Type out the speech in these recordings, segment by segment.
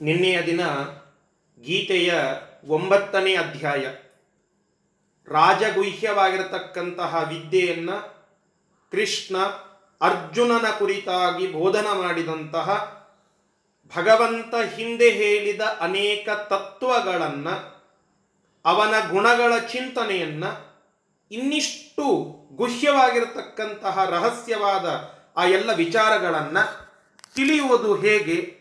ನಿನ್ನೆಯ ದಿನ ಗೀತೆಯ ಒಂಬತ್ತನೇ ಅಧ್ಯಾಯ. ರಾಜಗುಹ್ಯವಾಗಿರತಕ್ಕಂತಹ ವಿದ್ಯೆಯನ್ನು ಕೃಷ್ಣ ಅರ್ಜುನನ ಕುರಿತಾಗಿ ಬೋಧನ ಮಾಡಿದಂತಹ ಭಗವಂತ ಹಿಂದೆ ಹೇಳಿದ ಅನೇಕ ತತ್ವಗಳನ್ನು, ಅವನ ಗುಣಗಳ ಚಿಂತನೆಯನ್ನ, ಇನ್ನಿಷ್ಟು ಗುಹ್ಯವಾಗಿರತಕ್ಕಂತಹ ರಹಸ್ಯವಾದ ಆ ಎಲ್ಲ ವಿಚಾರಗಳನ್ನು ತಿಳಿಯುವುದು ಹೇಗೆ?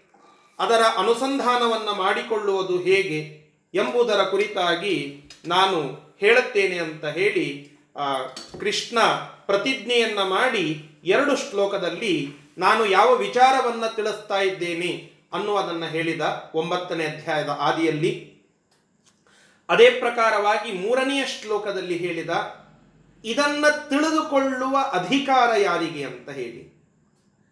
ಅದರ ಅನುಸಂಧಾನವನ್ನು ಮಾಡಿಕೊಳ್ಳುವುದು ಹೇಗೆ ಎಂಬುದರ ಕುರಿತಾಗಿ ನಾನು ಹೇಳುತ್ತೇನೆ ಅಂತ ಹೇಳಿ ಆ, ಕೃಷ್ಣ ಪ್ರತಿಜ್ಞೆಯನ್ನ ಮಾಡಿ ಎರಡು ಶ್ಲೋಕದಲ್ಲಿ ನಾನು ಯಾವ ವಿಚಾರವನ್ನ ತಿಳಿಸ್ತಾ ಇದ್ದೇನೆ ಅನ್ನುವುದನ್ನು ಹೇಳಿದ ಒಂಬತ್ತನೇ ಅಧ್ಯಾಯದ ಆದಿಯಲ್ಲಿ. ಅದೇ ಪ್ರಕಾರವಾಗಿ ಮೂರನೆಯ ಶ್ಲೋಕದಲ್ಲಿ ಹೇಳಿದ ಇದನ್ನ ತಿಳಿದುಕೊಳ್ಳುವ ಅಧಿಕಾರ ಯಾರಿಗೆ ಅಂತ ಹೇಳಿ.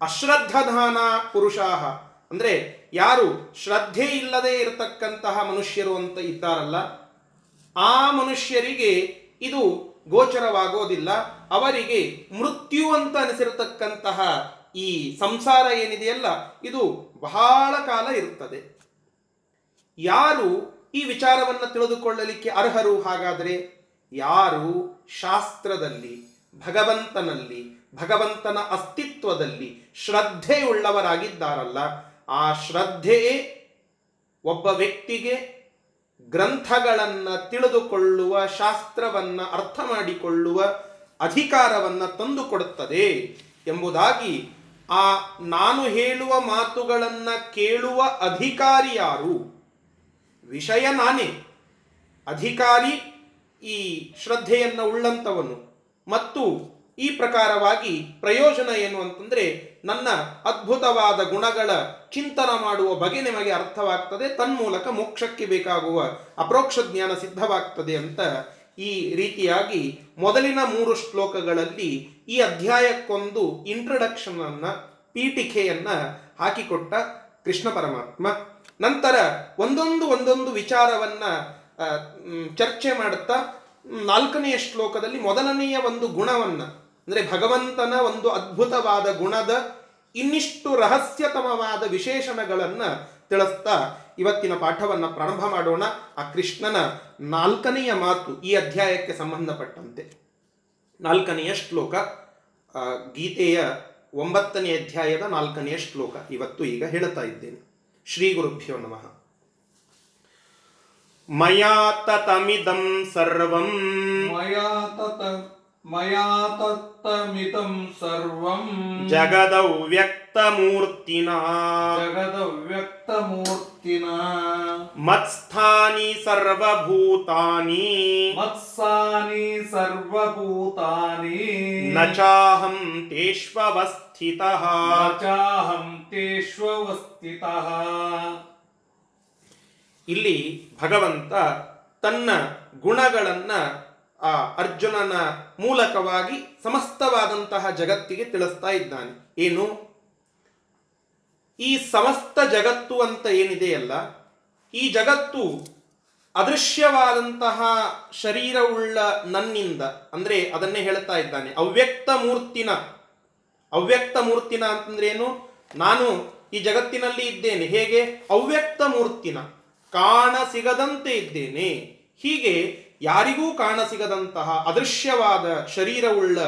ಅಶ್ರದ್ಧಧಾನ ಪುರುಷಾಹ. ಅಂದ್ರೆ ಯಾರು? ಶ್ರದ್ಧೆ ಇಲ್ಲದೆ ಇರತಕ್ಕಂತಹ ಮನುಷ್ಯರು ಅಂತ ಇದ್ದಾರಲ್ಲ, ಆ ಮನುಷ್ಯರಿಗೆ ಇದು ಗೋಚರವಾಗೋದಿಲ್ಲ. ಅವರಿಗೆ ಮೃತ್ಯು ಅಂತ ಅನಿಸಿರತಕ್ಕಂತಹ ಈ ಸಂಸಾರ ಏನಿದೆಯಲ್ಲ, ಇದು ಬಹಳ ಕಾಲ ಇರುತ್ತದೆ. ಯಾರು ಈ ವಿಚಾರವನ್ನು ತಿಳಿದುಕೊಳ್ಳಲಿಕ್ಕೆ ಅರ್ಹರು ಹಾಗಾದರೆ? ಯಾರು? ಶಾಸ್ತ್ರದಲ್ಲಿ, ಭಗವಂತನಲ್ಲಿ, ಭಗವಂತನ ಅಸ್ತಿತ್ವದಲ್ಲಿ ಶ್ರದ್ಧೆಯುಳ್ಳವರಾಗಿದ್ದಾರಲ್ಲ. ಆ ಶ್ರದ್ಧೆಯೇ ಒಬ್ಬ ವ್ಯಕ್ತಿಗೆ ಗ್ರಂಥಗಳನ್ನು ತಿಳಿದುಕೊಳ್ಳುವ, ಶಾಸ್ತ್ರವನ್ನು ಅರ್ಥ ಮಾಡಿಕೊಳ್ಳುವ ಅಧಿಕಾರವನ್ನು ತಂದುಕೊಡುತ್ತದೆ ಎಂಬುದಾಗಿ ಆ ನಾನು ಹೇಳುವ ಮಾತುಗಳನ್ನು ಕೇಳುವ ಅಧಿಕಾರಿ ಯಾರು? ವಿಷಯ ನಾನೇ. ಅಧಿಕಾರಿ ಈ ಶ್ರದ್ಧೆಯನ್ನು ಉಳ್ಳಂಥವನು. ಮತ್ತು ಈ ಪ್ರಕಾರವಾಗಿ ಪ್ರಯೋಜನ ಏನು ಅಂತಂದ್ರೆ ನನ್ನ ಅದ್ಭುತವಾದ ಗುಣಗಳ ಚಿಂತನ ಮಾಡುವ ಬಗೆ ನಿಮಗೆ ಅರ್ಥವಾಗ್ತದೆ, ತನ್ಮೂಲಕ ಮೋಕ್ಷಕ್ಕೆ ಬೇಕಾಗುವ ಅಪ್ರೋಕ್ಷ ಜ್ಞಾನ ಸಿದ್ಧವಾಗ್ತದೆ ಅಂತ ಈ ರೀತಿಯಾಗಿ ಮೊದಲಿನ ಮೂರು ಶ್ಲೋಕಗಳಲ್ಲಿ ಈ ಅಧ್ಯಾಯಕ್ಕೊಂದು ಇಂಟ್ರಡಕ್ಷನ್ ಅನ್ನ ಪೀಠಿಕೆಯನ್ನ ಹಾಕಿಕೊಟ್ಟ ಕೃಷ್ಣ ಪರಮಾತ್ಮ. ನಂತರ ಒಂದೊಂದು ಒಂದೊಂದು ವಿಚಾರವನ್ನ ಚರ್ಚೆ ಮಾಡುತ್ತಾ ನಾಲ್ಕನೆಯ ಶ್ಲೋಕದಲ್ಲಿ ಮೊದಲನೆಯ ಒಂದು ಗುಣವನ್ನ ಅಂದರೆ ಭಗವಂತನ ಒಂದು ಅದ್ಭುತವಾದ ಗುಣದ ಇನ್ನಿಷ್ಟು ರಹಸ್ಯತಮವಾದ ವಿಶೇಷಣಗಳನ್ನು ತಿಳಿಸ್ತಾ ಇವತ್ತಿನ ಪಾಠವನ್ನು ಪ್ರಾರಂಭ ಮಾಡೋಣ. ಆ ಕೃಷ್ಣನ ನಾಲ್ಕನೆಯ ಮಾತು ಈ ಅಧ್ಯಾಯಕ್ಕೆ ಸಂಬಂಧಪಟ್ಟಂತೆ. ನಾಲ್ಕನೆಯ ಶ್ಲೋಕ ಗೀತೆಯ ಒಂಬತ್ತನೇ ಅಧ್ಯಾಯದ ನಾಲ್ಕನೆಯ ಶ್ಲೋಕ. ಇವತ್ತು ಈಗ ಹೇಳ್ತಾ ಇದ್ದೇನೆ. ಶ್ರೀ ಗುರುಭ್ಯೋ ನಮಃ. ಮಯಾ ತತಮಿದಂ ಸರ್ವಂ. ಮಯಾ ತತ मया तत्तमिदं सर्वं ಜಗದವ್ಯಕ್ತಮೂರ್ತಿನಾ जगदव्यक्तमूर्तिना ಮತ್ಸ್ಥಾನಿ ಸರ್ವಭೂತಾನಿ मत्सानि सर्वभूतानि ನ ಚಾಹಂ ತೇಷ್ವವಸ್ಥಿತಃ न चाहं तेष्वस्थितः ಇಲ್ಲಿ ಭಗವಂತ ತನ್ನ ಗುಣಗಳನ್ನ ಆ ಅರ್ಜುನನ ಮೂಲಕವಾಗಿ ಸಮಸ್ತವಾದಂತಹ ಜಗತ್ತಿಗೆ ತಿಳಿಸ್ತಾ ಇದ್ದಾನೆ. ಏನು? ಈ ಸಮಸ್ತ ಜಗತ್ತು ಅಂತ ಏನಿದೆಯಲ್ಲ, ಈ ಜಗತ್ತು ಅದೃಶ್ಯವಾದಂತಹ ಶರೀರವುಳ್ಳ ನನ್ನಿಂದ, ಅಂದ್ರೆ ಅದನ್ನೇ ಹೇಳ್ತಾ ಇದ್ದಾನೆ, ಅವ್ಯಕ್ತ ಮೂರ್ತಿನ. ಅವ್ಯಕ್ತ ಮೂರ್ತಿನ ಅಂತಂದ್ರೆ ಏನು? ನಾನು ಈ ಜಗತ್ತಿನಲ್ಲಿ ಇದ್ದೇನೆ. ಹೇಗೆ? ಅವ್ಯಕ್ತ ಮೂರ್ತಿನ. ಕಾಣ ಸಿಗದಂತೆ ಇದ್ದೇನೆ. ಹೀಗೆ ಯಾರಿಗೂ ಕಾಣ ಸಿಗದಂತಹ ಅದೃಶ್ಯವಾದ ಶರೀರವುಳ್ಳ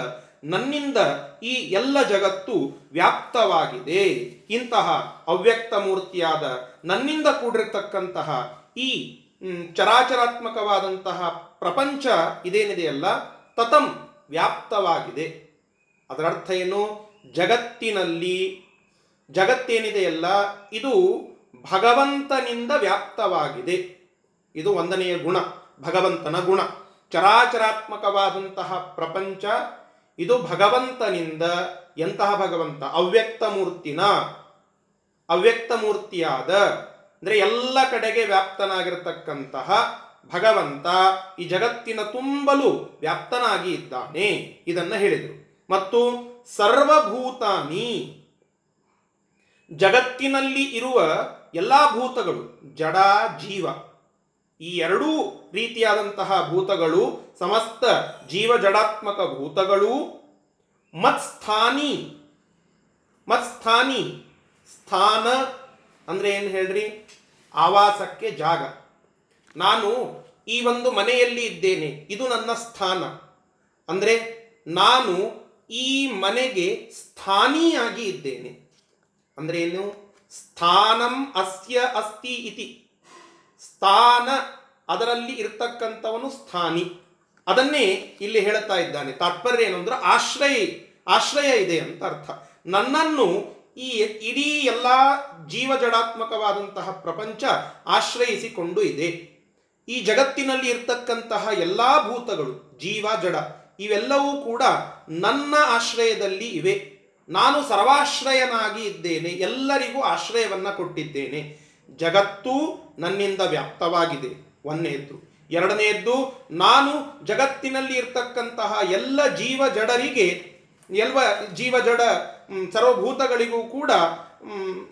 ನನ್ನಿಂದ ಈ ಎಲ್ಲ ಜಗತ್ತು ವ್ಯಾಪ್ತವಾಗಿದೆ. ಇಂತಹ ಅವ್ಯಕ್ತ ಮೂರ್ತಿಯಾದ ನನ್ನಿಂದ ಕೂಡಿರತಕ್ಕಂತಹ ಈ ಚರಾಚರಾತ್ಮಕವಾದಂತಹ ಪ್ರಪಂಚ ಇದೇನಿದೆಯಲ್ಲ? ತತಂ ವ್ಯಾಪ್ತವಾಗಿದೆ. ಅದರರ್ಥ ಏನು? ಜಗತ್ತಿನಲ್ಲಿ ಜಗತ್ತೇನಿದೆಯಲ್ಲ? ಇದು ಭಗವಂತನಿಂದ ವ್ಯಾಪ್ತವಾಗಿದೆ. ಇದು ಒಂದನೆಯ ಗುಣ. ಭಗವಂತನ ಗುಣ. ಚರಾಚರಾತ್ಮಕವಾದಂತಹ ಪ್ರಪಂಚ, ಇದು ಭಗವಂತನಿಂದ ಎಂತಹ ಭಗವಂತ? ಅವ್ಯಕ್ತ ಮೂರ್ತಿನ. ಅವ್ಯಕ್ತ ಮೂರ್ತಿಯಾದ, ಅಂದ್ರೆ ಎಲ್ಲ ಕಡೆಗೆ ವ್ಯಾಪ್ತನಾಗಿರತಕ್ಕಂತಹ ಭಗವಂತ ಈ ಜಗತ್ತಿನ ತುಂಬಲು ವ್ಯಾಪ್ತನಾಗಿ ಇದ್ದಾನೆ ಇದನ್ನ ಹೇಳಿದರು. ಮತ್ತು ಸರ್ವಭೂತಾನಿ, ಜಗತ್ತಿನಲ್ಲಿ ಇರುವ ಎಲ್ಲಾ ಭೂತಗಳು, ಜಡ, ಜೀವ ಈ ಎರಡೂ ರೀತಿಯಾದಂತಹ ಭೂತಗಳು ಸಮಸ್ತ ಜೀವ ಜಡಾತ್ಮಕ ಭೂತಗಳು, ಮತ್ಸ್ಥಾನಿ ಮತ್ಸ್ಥಾನಿ ಸ್ಥಾನ ಅಂದ್ರೆ ಏನು ಹೇಳ್ರಿ? ಆವಾಸಕ್ಕೆ ಜಾಗ. ನಾನು ಈ ಒಂದು ಮನೆಯಲ್ಲಿ ಇದ್ದೇನೆ, ಇದು ನನ್ನ ಸ್ಥಾನ. ಅಂದ್ರೆ ನಾನು ಈ ಮನೆಗೆ ಸ್ಥಾನಿಯಾಗಿ ಇದ್ದೇನೆ. ಅಂದ್ರೆ ಏನು? ಸ್ಥಾನಂ ಅಸ್ಯ ಅಸ್ತಿ ಇತಿ. ಸ್ಥಾನ ಅದರಲ್ಲಿ ಇರ್ತಕ್ಕಂಥವನು ಸ್ಥಾನಿ. ಅದನ್ನೇ ಇಲ್ಲಿ ಹೇಳುತ್ತಾ ಇದ್ದಾನೆ. ತಾತ್ಪರ್ಯ ಏನು ಆಶ್ರಯ ಆಶ್ರಯ ಇದೆ ಅಂತ ಅರ್ಥ. ನನ್ನನ್ನು ಈ ಇಡೀ ಎಲ್ಲ ಜೀವಜಡಾತ್ಮಕವಾದಂತಹ ಪ್ರಪಂಚ ಆಶ್ರಯಿಸಿಕೊಂಡು ಇದೆ. ಈ ಜಗತ್ತಿನಲ್ಲಿ ಇರ್ತಕ್ಕಂತಹ ಎಲ್ಲಾ ಭೂತಗಳು, ಜೀವ, ಜಡ, ಇವೆಲ್ಲವೂ ಕೂಡ ನನ್ನ ಆಶ್ರಯದಲ್ಲಿ ಇವೆ. ನಾನು ಸರ್ವಾಶ್ರಯನಾಗಿ ಇದ್ದೇನೆ. ಎಲ್ಲರಿಗೂ ಆಶ್ರಯವನ್ನ ಕೊಟ್ಟಿದ್ದೇನೆ. ಜಗತ್ತು ನನ್ನಿಂದ ವ್ಯಾಪ್ತವಾಗಿದೆ. ಒಂದನೆಯದ್ದು ಎರಡನೆಯದ್ದು ನಾನು ಜಗತ್ತಿನಲ್ಲಿ ಇರ್ತಕ್ಕಂತಹ ಎಲ್ಲ ಜೀವ ಜಡರಿಗೆ ಎಲ್ಲ ಜೀವ ಜಡ ಸರ್ವಭೂತಗಳಿಗೂ ಕೂಡ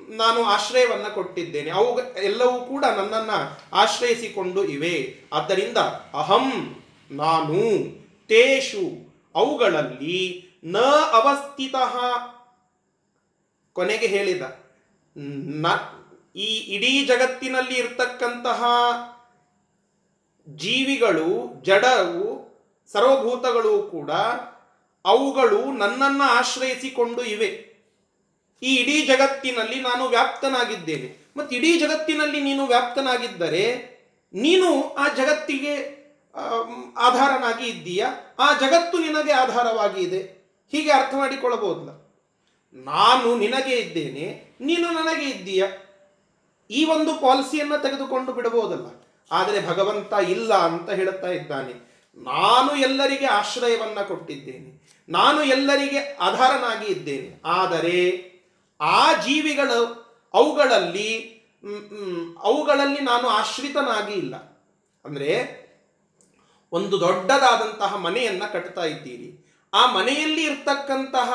ನಾನು ಆಶ್ರಯವನ್ನು ಕೊಟ್ಟಿದ್ದೇನೆ. ಅವು ಎಲ್ಲವೂ ಕೂಡ ನನ್ನನ್ನ ಆಶ್ರಯಿಸಿಕೊಂಡು ಇವೆ. ಆದ್ದರಿಂದ ಅಹಂ ನಾನು ತೇಷು ಅವುಗಳಲ್ಲಿ ನ ಅವಸ್ಥಿತ ಕೊನೆಗೆ ಹೇಳಿದ. ಈ ಇಡೀ ಜಗತ್ತಿನಲ್ಲಿ ಇರ್ತಕ್ಕಂತಹ ಜೀವಿಗಳು, ಜಡವು, ಸರ್ವಭೂತಗಳು ಕೂಡ ಅವುಗಳು ನನ್ನನ್ನು ಆಶ್ರಯಿಸಿಕೊಂಡು ಇವೆ. ಈ ಇಡೀ ಜಗತ್ತಿನಲ್ಲಿ ನಾನು ವ್ಯಾಪ್ತನಾಗಿದ್ದೇನೆ. ಮತ್ತು ಇಡೀ ಜಗತ್ತಿನಲ್ಲಿ ನೀನು ವ್ಯಾಪ್ತನಾಗಿದ್ದರೆ ನೀನು ಆ ಜಗತ್ತಿಗೆ ಆಧಾರನಾಗಿ ಇದ್ದೀಯಾ? ಆ ಜಗತ್ತು ನಿನಗೆ ಆಧಾರವಾಗಿ ಇದೆ. ಹೀಗೆ ಅರ್ಥ ಮಾಡಿಕೊಳ್ಳಬಹುದಲ್ಲ? ನಾನು ನಿನಗೆ ಇದ್ದೇನೆ, ನೀನು ನನಗೆ ಇದ್ದೀಯ? ಈ ಒಂದು ಪಾಲಿಸಿಯನ್ನು ತೆಗೆದುಕೊಂಡು ಬಿಡಬಹುದಲ್ಲ. ಆದರೆ ಭಗವಂತ ಇಲ್ಲ ಅಂತ ಹೇಳುತ್ತಾ ಇದ್ದಾನೆ. ನಾನು ಎಲ್ಲರಿಗೆ ಆಶ್ರಯವನ್ನು ಕೊಟ್ಟಿದ್ದೇನೆ. ನಾನು ಎಲ್ಲರಿಗೆ ಆಧಾರನಾಗಿ ಇದ್ದೇನೆ. ಆದರೆ ಆ ಜೀವಿಗಳು ಅವುಗಳಲ್ಲಿ ಅವುಗಳಲ್ಲಿ ನಾನು ಆಶ್ರಿತನಾಗಿ ಇಲ್ಲ. ಅಂದ್ರೆ ಒಂದು ದೊಡ್ಡದಾದಂತಹ ಮನೆಯನ್ನು ಕಟ್ತಾ ಇದ್ದೀರಿ. ಆ ಮನೆಯಲ್ಲಿ ಇರ್ತಕ್ಕಂತಹ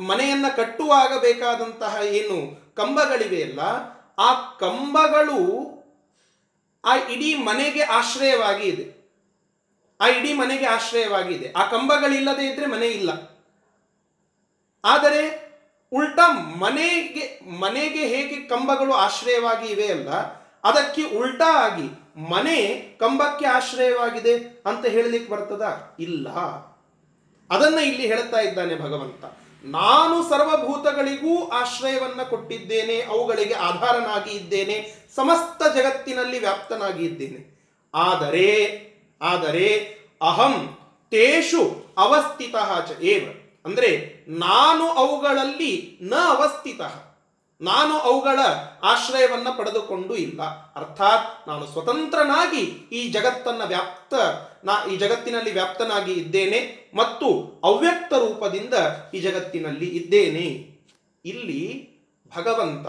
ಮನೆಯನ್ನು ಕಟ್ಟುವಾಗ ಬೇಕಾದಂತಹ ಏನು ಕಂಬಗಳಿವೆಯಲ್ಲ ಆ ಕಂಬಗಳು ಆ ಇಡೀ ಮನೆಗೆ ಆಶ್ರಯವಾಗಿ ಇದೆ. ಆ ಇಡೀ ಮನೆಗೆ ಆಶ್ರಯವಾಗಿದೆ ಆ ಕಂಬಗಳಿಲ್ಲದೆ ಇದ್ರೆ ಮನೆ ಇಲ್ಲ. ಆದರೆ ಉಲ್ಟಾ ಮನೆಗೆ ಮನೆಗೆ ಹೇಗೆ ಕಂಬಗಳು ಆಶ್ರಯವಾಗಿ ಇವೆ ಅಲ್ಲ, ಅದಕ್ಕೆ ಉಲ್ಟಾ ಆಗಿ ಮನೆ ಕಂಬಕ್ಕೆ ಆಶ್ರಯವಾಗಿದೆ ಅಂತ ಹೇಳಲಿಕ್ಕೆ ಬರ್ತದ? ಇಲ್ಲ. ಅದನ್ನ ಇಲ್ಲಿ ಹೇಳ್ತಾ ಇದ್ದಾನೆ ಭಗವಂತ. ನಾನು ಸರ್ವಭೂತಗಳಿಗೂ ಆಶ್ರಯವನ್ನ ಕೊಟ್ಟಿದ್ದೇನೆ, ಅವುಗಳಿಗೆ ಆಧಾರನಾಗಿ ಇದ್ದೇನೆ, ಸಮಸ್ತ ಜಗತ್ತಿನಲ್ಲಿ ವ್ಯಾಪ್ತನಾಗಿ ಇದ್ದೇನೆ. ಆದರೆ ಆದರೆ ಅಹಂ ತೇಷು ಅವಸ್ಥಿತ ಚ ಏವ. ಅಂದ್ರೆ ನಾನು ಅವುಗಳಲ್ಲಿ ನ ಅವಸ್ಥಿತ. ನಾನು ಅವುಗಳ ಆಶ್ರಯವನ್ನು ಪಡೆದುಕೊಂಡು ಇಲ್ಲ. ಅರ್ಥಾತ್ ನಾನು ಸ್ವತಂತ್ರನಾಗಿ ಈ ಜಗತ್ತನ್ನು ವ್ಯಾಪ್ತ, ನಾ ಈ ಜಗತ್ತಿನಲ್ಲಿ ವ್ಯಾಪ್ತನಾಗಿ ಇದ್ದೇನೆ ಮತ್ತು ಅವ್ಯಕ್ತ ರೂಪದಿಂದ ಈ ಜಗತ್ತಿನಲ್ಲಿ ಇದ್ದೇನೆ. ಇಲ್ಲಿ ಭಗವಂತ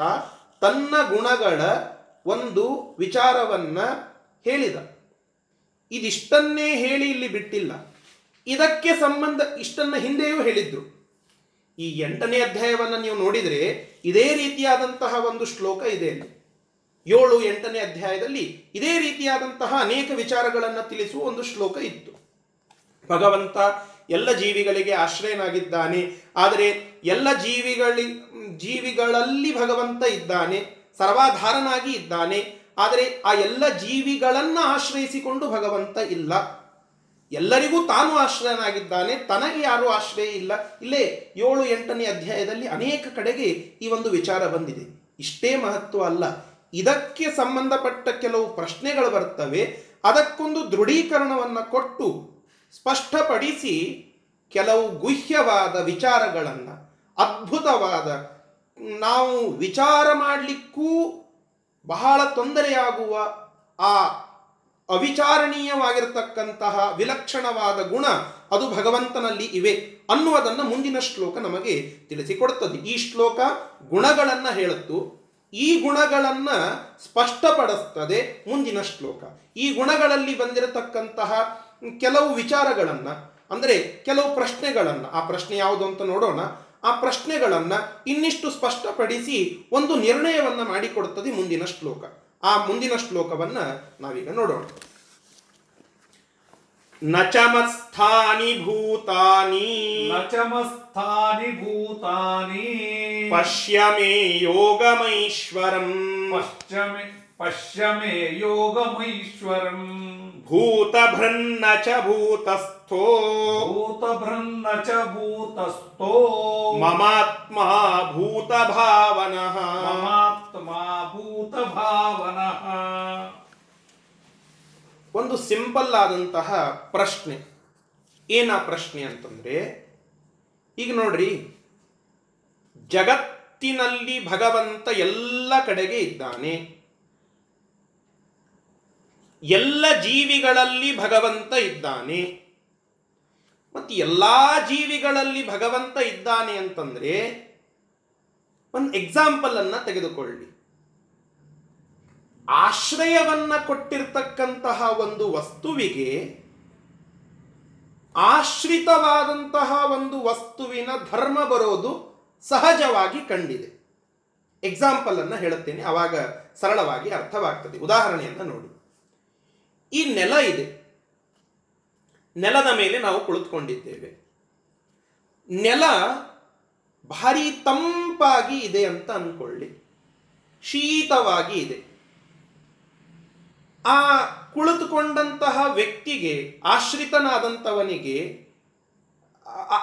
ತನ್ನ ಗುಣಗಳ ಒಂದು ವಿಚಾರವನ್ನ ಹೇಳಿದ. ಇದಿಷ್ಟನ್ನೇ ಹೇಳಿ ಇಲ್ಲಿ ಬಿಟ್ಟಿಲ್ಲ. ಇದಕ್ಕೆ ಸಂಬಂಧ ಇಷ್ಟನ್ನ ಹಿಂದೆಯೂ ಹೇಳಿದ್ರು. ಈ ಎಂಟನೇ ಅಧ್ಯಾಯವನ್ನು ನೀವು ನೋಡಿದರೆ ಇದೇ ರೀತಿಯಾದಂತಹ ಒಂದು ಶ್ಲೋಕ ಇದೆ ಏಳು ಎಂಟನೇ ಅಧ್ಯಾಯದಲ್ಲಿ ಇದೇ ರೀತಿಯಾದಂತಹ ಅನೇಕ ವಿಚಾರಗಳನ್ನು ತಿಳಿಸುವ ಒಂದು ಶ್ಲೋಕ ಇತ್ತು. ಭಗವಂತ ಎಲ್ಲ ಜೀವಿಗಳಿಗೆ ಆಶ್ರಯನಾಗಿದ್ದಾನೆ. ಆದರೆ ಎಲ್ಲ ಜೀವಿಗಳಿ, ಜೀವಿಗಳಲ್ಲಿ ಭಗವಂತ ಇದ್ದಾನೆ. ಸರ್ವಾಧಾರನಾಗಿ ಇದ್ದಾನೆ. ಆದರೆ ಆ ಎಲ್ಲ ಜೀವಿಗಳನ್ನ ಆಶ್ರಯಿಸಿಕೊಂಡು ಭಗವಂತ ಇಲ್ಲ. ಎಲ್ಲರಿಗೂ ತಾನು ಆಶ್ರಯನಾಗಿದ್ದಾನೆ, ತನಗೆ ಯಾರೂ ಆಶ್ರಯ ಇಲ್ಲ. ಇಲ್ಲೇ ಏಳು, ಎಂಟನೇ ಅಧ್ಯಾಯದಲ್ಲಿ ಅನೇಕ ಕಡೆಗೆ ಈ ಒಂದು ವಿಚಾರ ಬಂದಿದೆ. ಇಷ್ಟೇ ಮಹತ್ವ ಅಲ್ಲ. ಇದಕ್ಕೆ ಸಂಬಂಧಪಟ್ಟ ಕೆಲವು ಪ್ರಶ್ನೆಗಳು ಬರ್ತವೆ. ಅದಕ್ಕೊಂದು ದೃಢೀಕರಣವನ್ನು ಕೊಟ್ಟು ಸ್ಪಷ್ಟಪಡಿಸಿ ಕೆಲವು ಗುಹ್ಯವಾದ ವಿಚಾರಗಳನ್ನು, ಅದ್ಭುತವಾದ, ನಾವು ವಿಚಾರ ಮಾಡಲಿಕ್ಕೂ ಬಹಳ ತೊಂದರೆಯಾಗುವ ಆ ಅವಿಚಾರಣೀಯವಾಗಿರತಕ್ಕಂತಹ ವಿಲಕ್ಷಣವಾದ ಗುಣ ಅದು ಭಗವಂತನಲ್ಲಿ ಇವೆ ಅನ್ನುವುದನ್ನು ಮುಂದಿನ ಶ್ಲೋಕ ನಮಗೆ ತಿಳಿಸಿಕೊಡುತ್ತದೆ ಈ ಶ್ಲೋಕ ಗುಣಗಳನ್ನು ಹೇಳುತ್ತು. ಈ ಗುಣಗಳನ್ನು ಸ್ಪಷ್ಟಪಡಿಸ್ತದೆ ಮುಂದಿನ ಶ್ಲೋಕ. ಈ ಗುಣಗಳಲ್ಲಿ ಬಂದಿರತಕ್ಕಂತಹ ಕೆಲವು ವಿಚಾರಗಳನ್ನ, ಅಂದರೆ ಕೆಲವು ಪ್ರಶ್ನೆಗಳನ್ನ, ಆ ಪ್ರಶ್ನೆ ಯಾವುದು ಅಂತ ನೋಡೋಣ. ಆ ಪ್ರಶ್ನೆಗಳನ್ನ ಇನ್ನಿಷ್ಟು ಸ್ಪಷ್ಟಪಡಿಸಿ ಒಂದು ನಿರ್ಣಯವನ್ನು ಮಾಡಿಕೊಡುತ್ತದೆ ಮುಂದಿನ ಶ್ಲೋಕ. ಆ ಮುಂದಿನ ಶ್ಲೋಕವನ್ನ ನಾವೀಗ ನೋಡೋಣ ನಚಮಸ್ಥಾನಿ ಭೂತಾನಿ न च मस्थानि भूतानि ಪಶ್ಯ ಮೇ ಯೋಗಮೈಶ್ವರಂ पश्च मे पश्य मे योगमैश्वरम् ಭೂತಭೃನ್ನ ಚ ಭೂತಸ್ಥೋ भूतभृन्न च भूतस्थो ಮಮಾತ್ಮ ಭೂತಭಾವನಃ ममात्मा ಮಹಾತ್ಮಾ ಭಾವನ ಒಂದು ಸಿಂಪಲ್ ಆದಂತಹ ಪ್ರಶ್ನೆ. ಏನ ಪ್ರಶ್ನೆ ಅಂತಂದ್ರೆ, ಈಗ ನೋಡ್ರಿ, ಜಗತ್ತಿನಲ್ಲಿ ಭಗವಂತ ಎಲ್ಲ ಕಡೆಗೆ ಇದ್ದಾನೆ. ಎಲ್ಲ ಜೀವಿಗಳಲ್ಲಿ ಭಗವಂತ ಇದ್ದಾನೆ. ಮತ್ತು ಎಲ್ಲ ಜೀವಿಗಳಲ್ಲಿ ಭಗವಂತ ಇದ್ದಾನೆ ಅಂತಂದ್ರೆ ಒಂದು ಎಕ್ಸಾಂಪಲನ್ನು ತೆಗೆದುಕೊಳ್ಳಿ. ಆಶ್ರಯವನ್ನ ಕೊಟ್ಟಿರ್ತಕ್ಕಂತಹ ಒಂದು ವಸ್ತುವಿಗೆ ಆಶ್ರಿತವಾದಂತಹ ಒಂದು ವಸ್ತುವಿನ ಧರ್ಮ ಬರೋದು ಸಹಜವಾಗಿ ಕಂಡಿದೆ. ಎಕ್ಸಾಂಪಲ್ ಅನ್ನ ಹೇಳುತ್ತೇನೆ, ಅವಾಗ ಸರಳವಾಗಿ ಅರ್ಥವಾಗ್ತದೆ. ಉದಾಹರಣೆಯನ್ನು ನೋಡಿ. ಈ ನೆಲ ಇದೆ. ನೆಲದ ಮೇಲೆ ನಾವು ಕುಳಿತುಕೊಂಡಿದ್ದೇವೆ. ನೆಲ ಭಾರಿ ತಂಪಾಗಿ ಇದೆ ಅಂತ ಅನ್ಕೊಳ್ಳಿ. ಶೀತವಾಗಿ ಇದೆ. ಆ ಕುಳಿತುಕೊಂಡಂತಹ ವ್ಯಕ್ತಿಗೆ ಆಶ್ರಿತನಾದಂಥವನಿಗೆ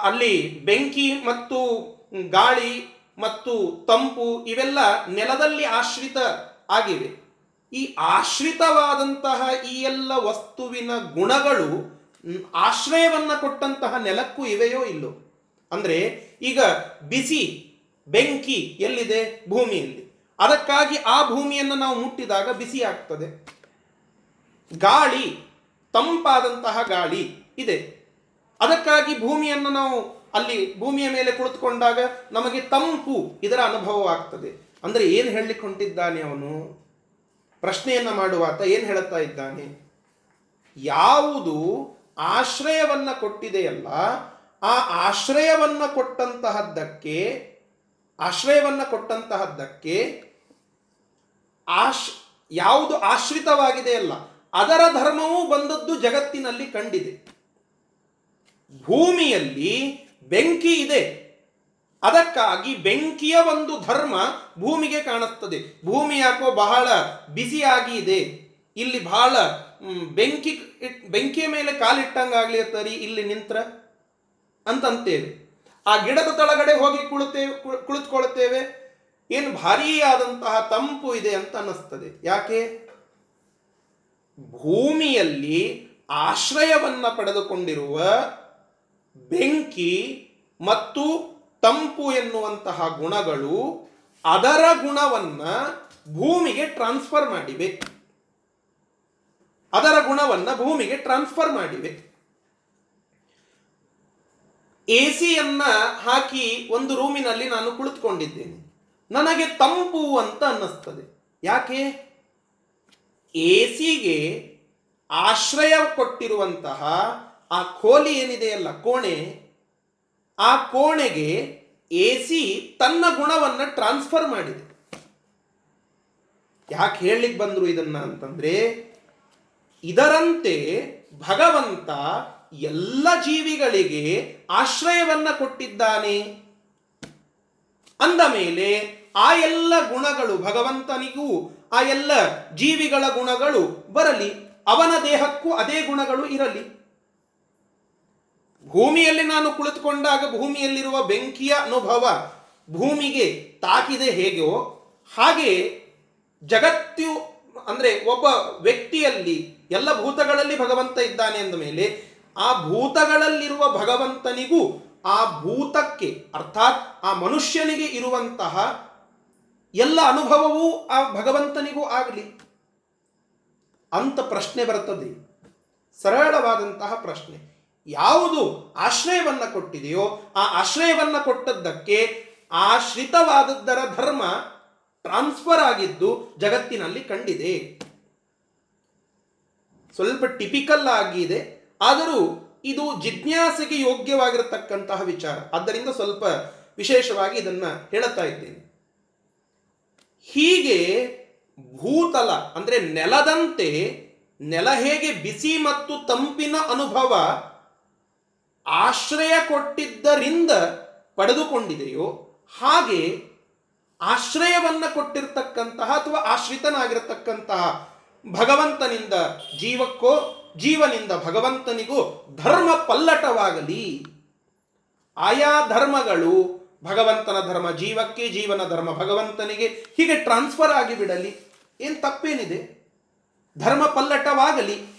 ಅಲ್ಲಿ ಬೆಂಕಿ ಮತ್ತು ಗಾಳಿ ಮತ್ತು ತಂಪು ಇವೆಲ್ಲ ನೆಲದಲ್ಲಿ ಆಶ್ರಿತ ಆಗಿವೆ. ಈ ಆಶ್ರಿತವಾದಂತಹ ಈ ಎಲ್ಲ ವಸ್ತುವಿನ ಗುಣಗಳು ಆಶ್ರಯವನ್ನ ಕೊಟ್ಟಂತಹ ನೆಲಕ್ಕೂ ಇವೆಯೋ ಇಲ್ಲೋ? ಅಂದ್ರೆ ಈಗ ಬಿಸಿ ಬೆಂಕಿ ಎಲ್ಲಿದೆ? ಭೂಮಿಯಲ್ಲಿ. ಅದಕ್ಕಾಗಿ ಆ ಭೂಮಿಯನ್ನು ನಾವು ಮುಟ್ಟಿದಾಗ ಬಿಸಿ ಆಗ್ತದೆ. ಗಾಳಿ, ತಂಪಾದಂತಹ ಗಾಳಿ ಇದೆ. ಅದಕ್ಕಾಗಿ ಭೂಮಿಯನ್ನು ನಾವು ಅಲ್ಲಿ ಭೂಮಿಯ ಮೇಲೆ ಕುಳಿತುಕೊಂಡಾಗ ನಮಗೆ ತಂಪು ಇದರ ಅನುಭವವಾಗ್ತದೆ ಅಂದರೆ ಏನು ಹೇಳಲಿಕ್ಕೆ ಹೊಂಟಿದ್ದಾನೆ ಅವನು? ಪ್ರಶ್ನೆಯನ್ನು ಮಾಡುವಾತ ಏನು ಹೇಳುತ್ತಾ ಇದ್ದಾನೆ? ಯಾವುದು ಆಶ್ರಯವನ್ನು ಕೊಟ್ಟಿದೆಯಲ್ಲ ಆ ಆಶ್ರಯವನ್ನ ಕೊಟ್ಟಂತಹದ್ದಕ್ಕೆ ಆಶ್ರಯವನ್ನ ಕೊಟ್ಟಂತಹದ್ದಕ್ಕೆ ಆಶ್, ಯಾವುದು ಆಶ್ರಿತವಾಗಿದೆ ಅಲ್ಲ, ಅದರ ಧರ್ಮವೂ ಬಂದದ್ದು ಜಗತ್ತಿನಲ್ಲಿ ಕಂಡಿದೆ. ಭೂಮಿಯಲ್ಲಿ ಬೆಂಕಿ ಇದೆ. ಅದಕ್ಕಾಗಿ ಬೆಂಕಿಯ ಒಂದು ಧರ್ಮ ಭೂಮಿಗೆ ಕಾಣುತ್ತದೆ. ಭೂಮಿ ಯಾಕೋ ಬಹಳ ಬಿಸಿಯಾಗಿ ಇದೆ ಇಲ್ಲಿ ಬಹಳ ಬೆಂಕಿ, ಬೆಂಕಿಯ ಮೇಲೆ ಕಾಲಿಟ್ಟಂಗಾಗ್ಲಿ ತರಿ ಇಲ್ಲಿ ನಿಂತ್ರ. ಅಂತಂತೇವೆ. ಆ ಗಿಡದ ತಳಗಡೆ ಹೋಗಿ ಕುಳಿತೇವೆ ಕುಳಿತುಕೊಳ್ಳುತ್ತೇವೆ. ಏನು ಭಾರೀ ಆದಂತಹ ತಂಪು ಇದೆ ಅಂತ ಅನ್ನಿಸ್ತದೆ. ಯಾಕೆ? ಭೂಮಿಯಲ್ಲಿ ಆಶ್ರಯವನ್ನು ಪಡೆದುಕೊಂಡಿರುವ ಬೆಂಕಿ ಮತ್ತು ತಂಪು ಎನ್ನುವಂತಹ ಗುಣಗಳು ಅದರ ಗುಣವನ್ನ ಭೂಮಿಗೆ ಟ್ರಾನ್ಸ್ಫರ್ ಮಾಡಿವೆ. ಅದರ ಗುಣವನ್ನ ಭೂಮಿಗೆ ಟ್ರಾನ್ಸ್ಫರ್ ಮಾಡಿವೆ. ಎ ಸಿಯನ್ನ ಹಾಕಿ ಒಂದು ರೂಮಿನಲ್ಲಿ ನಾನು ಕುಳಿತುಕೊಂಡಿದ್ದೇನೆ. ನನಗೆ ತಂಪು ಅಂತ ಅನ್ನಿಸ್ತದೆ. ಯಾಕೆ? ಎ ಸಿಗೆ ಆಶ್ರಯ ಕೊಟ್ಟಿರುವಂತಹ ಆ ಕೋಲಿ ಏನಿದೆಯಲ್ಲ ಕೋಣೆ, ಆ ಕೋಣೆಗೆ ಎ ಸಿ ತನ್ನ ಗುಣವನ್ನ ಟ್ರಾನ್ಸ್ಫರ್ ಮಾಡಿದೆ. ಯಾಕೆ ಹೇಳಲಿಕ್ಕೆ ಬಂದರು ಇದನ್ನ ಅಂತಂದ್ರೆ, ಇದರಂತೆ ಭಗವಂತ ಎಲ್ಲ ಜೀವಿಗಳಿಗೆ ಆಶ್ರಯವನ್ನ ಕೊಟ್ಟಿದ್ದಾನೆ. ಅಂದ ಮೇಲೆ ಆ ಎಲ್ಲ ಗುಣಗಳು ಭಗವಂತನಿಗೂ, ಆ ಎಲ್ಲ ಜೀವಿಗಳ ಗುಣಗಳು ಬರಲಿ, ಅವನ ದೇಹಕ್ಕೂ ಅದೇ ಗುಣಗಳು ಇರಲಿ. ಭೂಮಿಯಲ್ಲಿ ನಾನು ಕುಳಿತುಕೊಂಡಾಗ ಭೂಮಿಯಲ್ಲಿರುವ ಬೆಂಕಿಯ ಅನುಭವ ಭೂಮಿಗೆ ತಾಕಿದೆ ಹೇಗೋ ಹಾಗೆ ಜಗತ್ತು ಅಂದ್ರೆ ಒಬ್ಬ ವ್ಯಕ್ತಿಯಲ್ಲಿ ಎಲ್ಲ ಭೂತಗಳಲ್ಲಿ ಭಗವಂತ ಇದ್ದಾನೆ ಅಂದ ಮೇಲೆ ಆ ಭೂತಗಳಲ್ಲಿರುವ ಭಗವಂತನಿಗೂ ಆ ಭೂತಕ್ಕೆ, ಅರ್ಥಾತ್ ಆ ಮನುಷ್ಯನಿಗೆ ಇರುವಂತಹ ಎಲ್ಲ ಅನುಭವವೂ ಆ ಭಗವಂತನಿಗೂ ಆಗಲಿ. ಅಂತ ಪ್ರಶ್ನೆ ಬರ್ತದೆ. ಸರಳವಾದಂತಹ ಪ್ರಶ್ನೆ. ಯಾವುದು ಆಶ್ರಯವನ್ನ ಕೊಟ್ಟಿದೆಯೋ, ಆ ಆಶ್ರಯವನ್ನ ಕೊಟ್ಟದ್ದಕ್ಕೆ ಆಶ್ರಿತವಾದದ್ದರ ಧರ್ಮ ಟ್ರಾನ್ಸ್ಫರ್ ಆಗಿದ್ದು ಜಗತ್ತಿನಲ್ಲಿ ಕಂಡಿದೆ. ಸ್ವಲ್ಪ ಟಿಪಿಕಲ್ ಆಗಿದೆ. ಆದರೂ ಇದು ಜಿಜ್ಞಾಸೆಗೆ ಯೋಗ್ಯವಾಗಿರತಕ್ಕಂತಹ ವಿಚಾರ. ಆದ್ದರಿಂದ ಸ್ವಲ್ಪ ವಿಶೇಷವಾಗಿ ಇದನ್ನ ಹೇಳುತ್ತಾ ಇದ್ದೇನೆ. ಹೀಗೆ ಭೂತಲ ಅಂದ್ರೆ ನೆಲದಂತೆ ನೆಲ ಹೇಗೆ ಬಿಸಿ ಮತ್ತು ತಂಪಿನ ಅನುಭವ ಆಶ್ರಯ ಕೊಟ್ಟಿದ್ದರಿಂದ ಪಡೆದುಕೊಂಡಿದೆಯೋ ಹಾಗೆ ಆಶ್ರಯವನ್ನ ಕೊಟ್ಟಿರ್ತಕ್ಕಂತಹ ಅಥವಾ ಆಶ್ರಿತನಾಗಿರತಕ್ಕಂತಹ ಭಗವಂತನಿಂದ ಜೀವಕ್ಕೋ ಜೀವನಿಂದ ಭಗವಂತನಿಗೂ ಧರ್ಮ ಪಲ್ಲಟವಾಗಲಿ. ಆಯಾ ಧರ್ಮಗಳು ಭಗವಂತನ ಧರ್ಮ ಜೀವಕ್ಕೆ, ಜೀವನ ಧರ್ಮ ಭಗವಂತನಿಗೆ ಹೀಗೆ ಟ್ರಾನ್ಸ್ಫರ್ ಆಗಿ ಬಿಡಲಿ. ಏನು ತಪ್ಪೇನಿದೆ? ಧರ್ಮ ಪಲ್ಲಟವಾಗಲಿ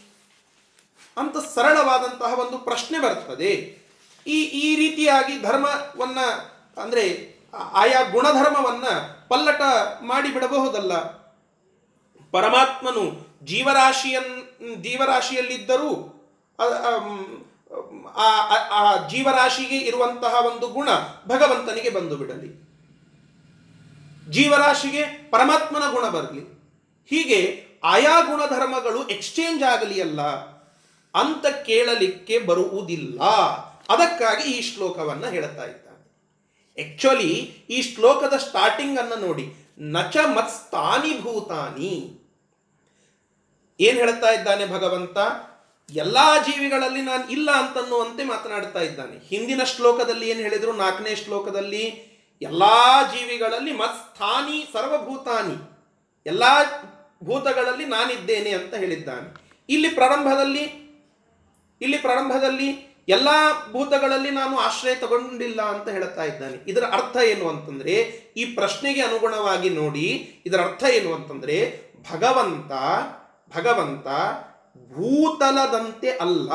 ಅಂತ ಸರಳವಾದಂತಹ ಒಂದು ಪ್ರಶ್ನೆ ಬರ್ತದೆ. ಈ ಈ ರೀತಿಯಾಗಿ ಧರ್ಮವನ್ನ ಅಂದರೆ ಆಯಾ ಗುಣಧರ್ಮವನ್ನ ಪಲ್ಲಟ ಮಾಡಿಬಿಡಬಹುದಲ್ಲ. ಪರಮಾತ್ಮನು ಜೀವರಾಶಿಯನ್ ಜೀವರಾಶಿಯಲ್ಲಿದ್ದರೂ, ಆ ಜೀವರಾಶಿಗೆ ಇರುವಂತಹ ಒಂದು ಗುಣ ಭಗವಂತನಿಗೆ ಬಂದು ಬಿಡಲಿ. ಜೀವರಾಶಿಗೆ ಪರಮಾತ್ಮನ ಗುಣ ಬರಲಿ. ಹೀಗೆ ಆಯಾ ಗುಣಧರ್ಮಗಳು ಎಕ್ಸ್ಚೇಂಜ್ ಆಗಲಿ ಅಲ್ಲ, ಅಂತ ಕೇಳಲಿಕ್ಕೆ ಬರುವುದಿಲ್ಲ. ಅದಕ್ಕಾಗಿ ಈ ಶ್ಲೋಕವನ್ನ ಹೇಳುತ್ತಾ ಇದ್ದಾನೆ. ಆಕ್ಚುಲಿ ಈ ಶ್ಲೋಕದ ಸ್ಟಾರ್ಟಿಂಗ್ ಅನ್ನು ನೋಡಿ. ನಚ ಮತ್ಸ್ತಾನಿ ಭೂತಾನಿ. ಏನ್ ಹೇಳ್ತಾ ಇದ್ದಾನೆ ಭಗವಂತ? ಎಲ್ಲಾ ಜೀವಿಗಳಲ್ಲಿ ನಾನು ಇಲ್ಲ ಅಂತನ್ನುವಂತೆ ಮಾತನಾಡ್ತಾ ಇದ್ದಾನೆ. ಹಿಂದಿನ ಶ್ಲೋಕದಲ್ಲಿ ಏನು ಹೇಳಿದ್ರು? ನಾಲ್ಕನೇ ಶ್ಲೋಕದಲ್ಲಿ, ಎಲ್ಲಾ ಜೀವಿಗಳಲ್ಲಿ ಮತ್ಸ್ಥಾನಿ ಸರ್ವಭೂತಾನಿ, ಎಲ್ಲಾ ಭೂತಗಳಲ್ಲಿ ನಾನಿದ್ದೇನೆ ಅಂತ ಹೇಳಿದ್ದಾನೆ. ಇಲ್ಲಿ ಪ್ರಾರಂಭದಲ್ಲಿ ಇಲ್ಲಿ ಪ್ರಾರಂಭದಲ್ಲಿ ಎಲ್ಲಾ ಭೂತಗಳಲ್ಲಿ ನಾನು ಆಶ್ರಯ ತಗೊಂಡಿಲ್ಲ ಅಂತ ಹೇಳ್ತಾ ಇದ್ದಾನೆ. ಇದರ ಅರ್ಥ ಏನು ಅಂತಂದ್ರೆ, ಈ ಪ್ರಶ್ನೆಗೆ ಅನುಗುಣವಾಗಿ ನೋಡಿ, ಇದರ ಅರ್ಥ ಏನು ಅಂತಂದ್ರೆ, ಭಗವಂತ ಭಗವಂತ ಭೂತಲದಂತೆ ಅಲ್ಲ.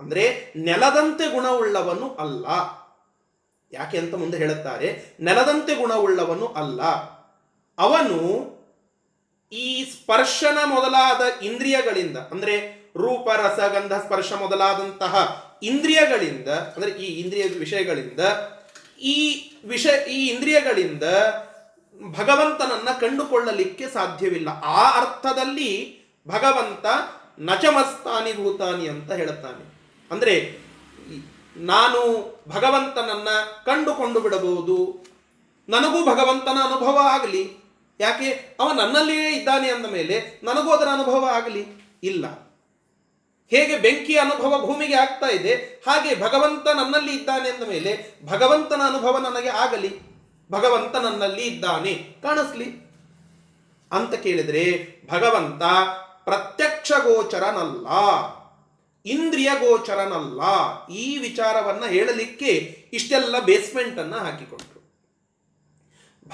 ಅಂದರೆ ನೆಲದಂತೆ ಗುಣವುಳ್ಳವನು ಅಲ್ಲ. ಯಾಕೆ ಅಂತ ಮುಂದೆ ಹೇಳುತ್ತಾರೆ, ನೆಲದಂತೆ ಗುಣವುಳ್ಳವನು ಅಲ್ಲ. ಅವನು ಈ ಸ್ಪರ್ಶನ ಮೊದಲಾದ ಇಂದ್ರಿಯಗಳಿಂದ, ಅಂದರೆ ರೂಪ ರಸಗಂಧ ಸ್ಪರ್ಶ ಮೊದಲಾದಂತಹ ಇಂದ್ರಿಯಗಳಿಂದ, ಅಂದರೆ ಈ ಇಂದ್ರಿಯ ವಿಷಯಗಳಿಂದ, ಈ ವಿಷಯ ಈ ಇಂದ್ರಿಯಗಳಿಂದ ಭಗವಂತನನ್ನ ಕಂಡುಕೊಳ್ಳಲಿಕ್ಕೆ ಸಾಧ್ಯವಿಲ್ಲ. ಆ ಅರ್ಥದಲ್ಲಿ ಭಗವಂತ ನಚಮಸ್ತಾನಿ ಭೂತಾನಿ ಅಂತ ಹೇಳುತ್ತಾನೆ. ಅಂದರೆ ನಾನು ಭಗವಂತನನ್ನ ಕಂಡುಕೊಂಡು ಬಿಡಬಹುದು. ನನಗೂ ಭಗವಂತನ ಅನುಭವ ಆಗಲಿ. ಯಾಕೆ? ಅವ ನನ್ನಲ್ಲಿಯೇ ಇದ್ದಾನೆ ಅಂದ ಮೇಲೆ ನನಗೂ ಅದರ ಅನುಭವ ಆಗಲಿ. ಇಲ್ಲ. ಹೇಗೆ ಬೆಂಕಿಯ ಅನುಭವ ಭೂಮಿಗೆ ಆಗ್ತಾ ಇದೆ, ಹಾಗೆ ಭಗವಂತ ನನ್ನಲ್ಲಿ ಇದ್ದಾನೆ ಅಂದ ಮೇಲೆ ಭಗವಂತನ ಅನುಭವ ನನಗೆ ಆಗಲಿ. ಭಗವಂತ ನನ್ನಲ್ಲಿ ಇದ್ದಾನೆ. ಕಾಣಿಸ್ಲಿ? ಅಂತ ಕೇಳಿದರೆ, ಭಗವಂತ ಪ್ರತ್ಯಕ್ಷ ಗೋಚರನಲ್ಲ. ಇಂದ್ರಿಯ ಗೋಚರನಲ್ಲ. ಈ ವಿಚಾರವನ್ನ ಹೇಳಲಿಕ್ಕೆ ಇಷ್ಟೆಲ್ಲ ಬೇಸ್ಮೆಂಟನ್ನು ಅನ್ನ ಹಾಕಿಕೊಂಡ್ರು.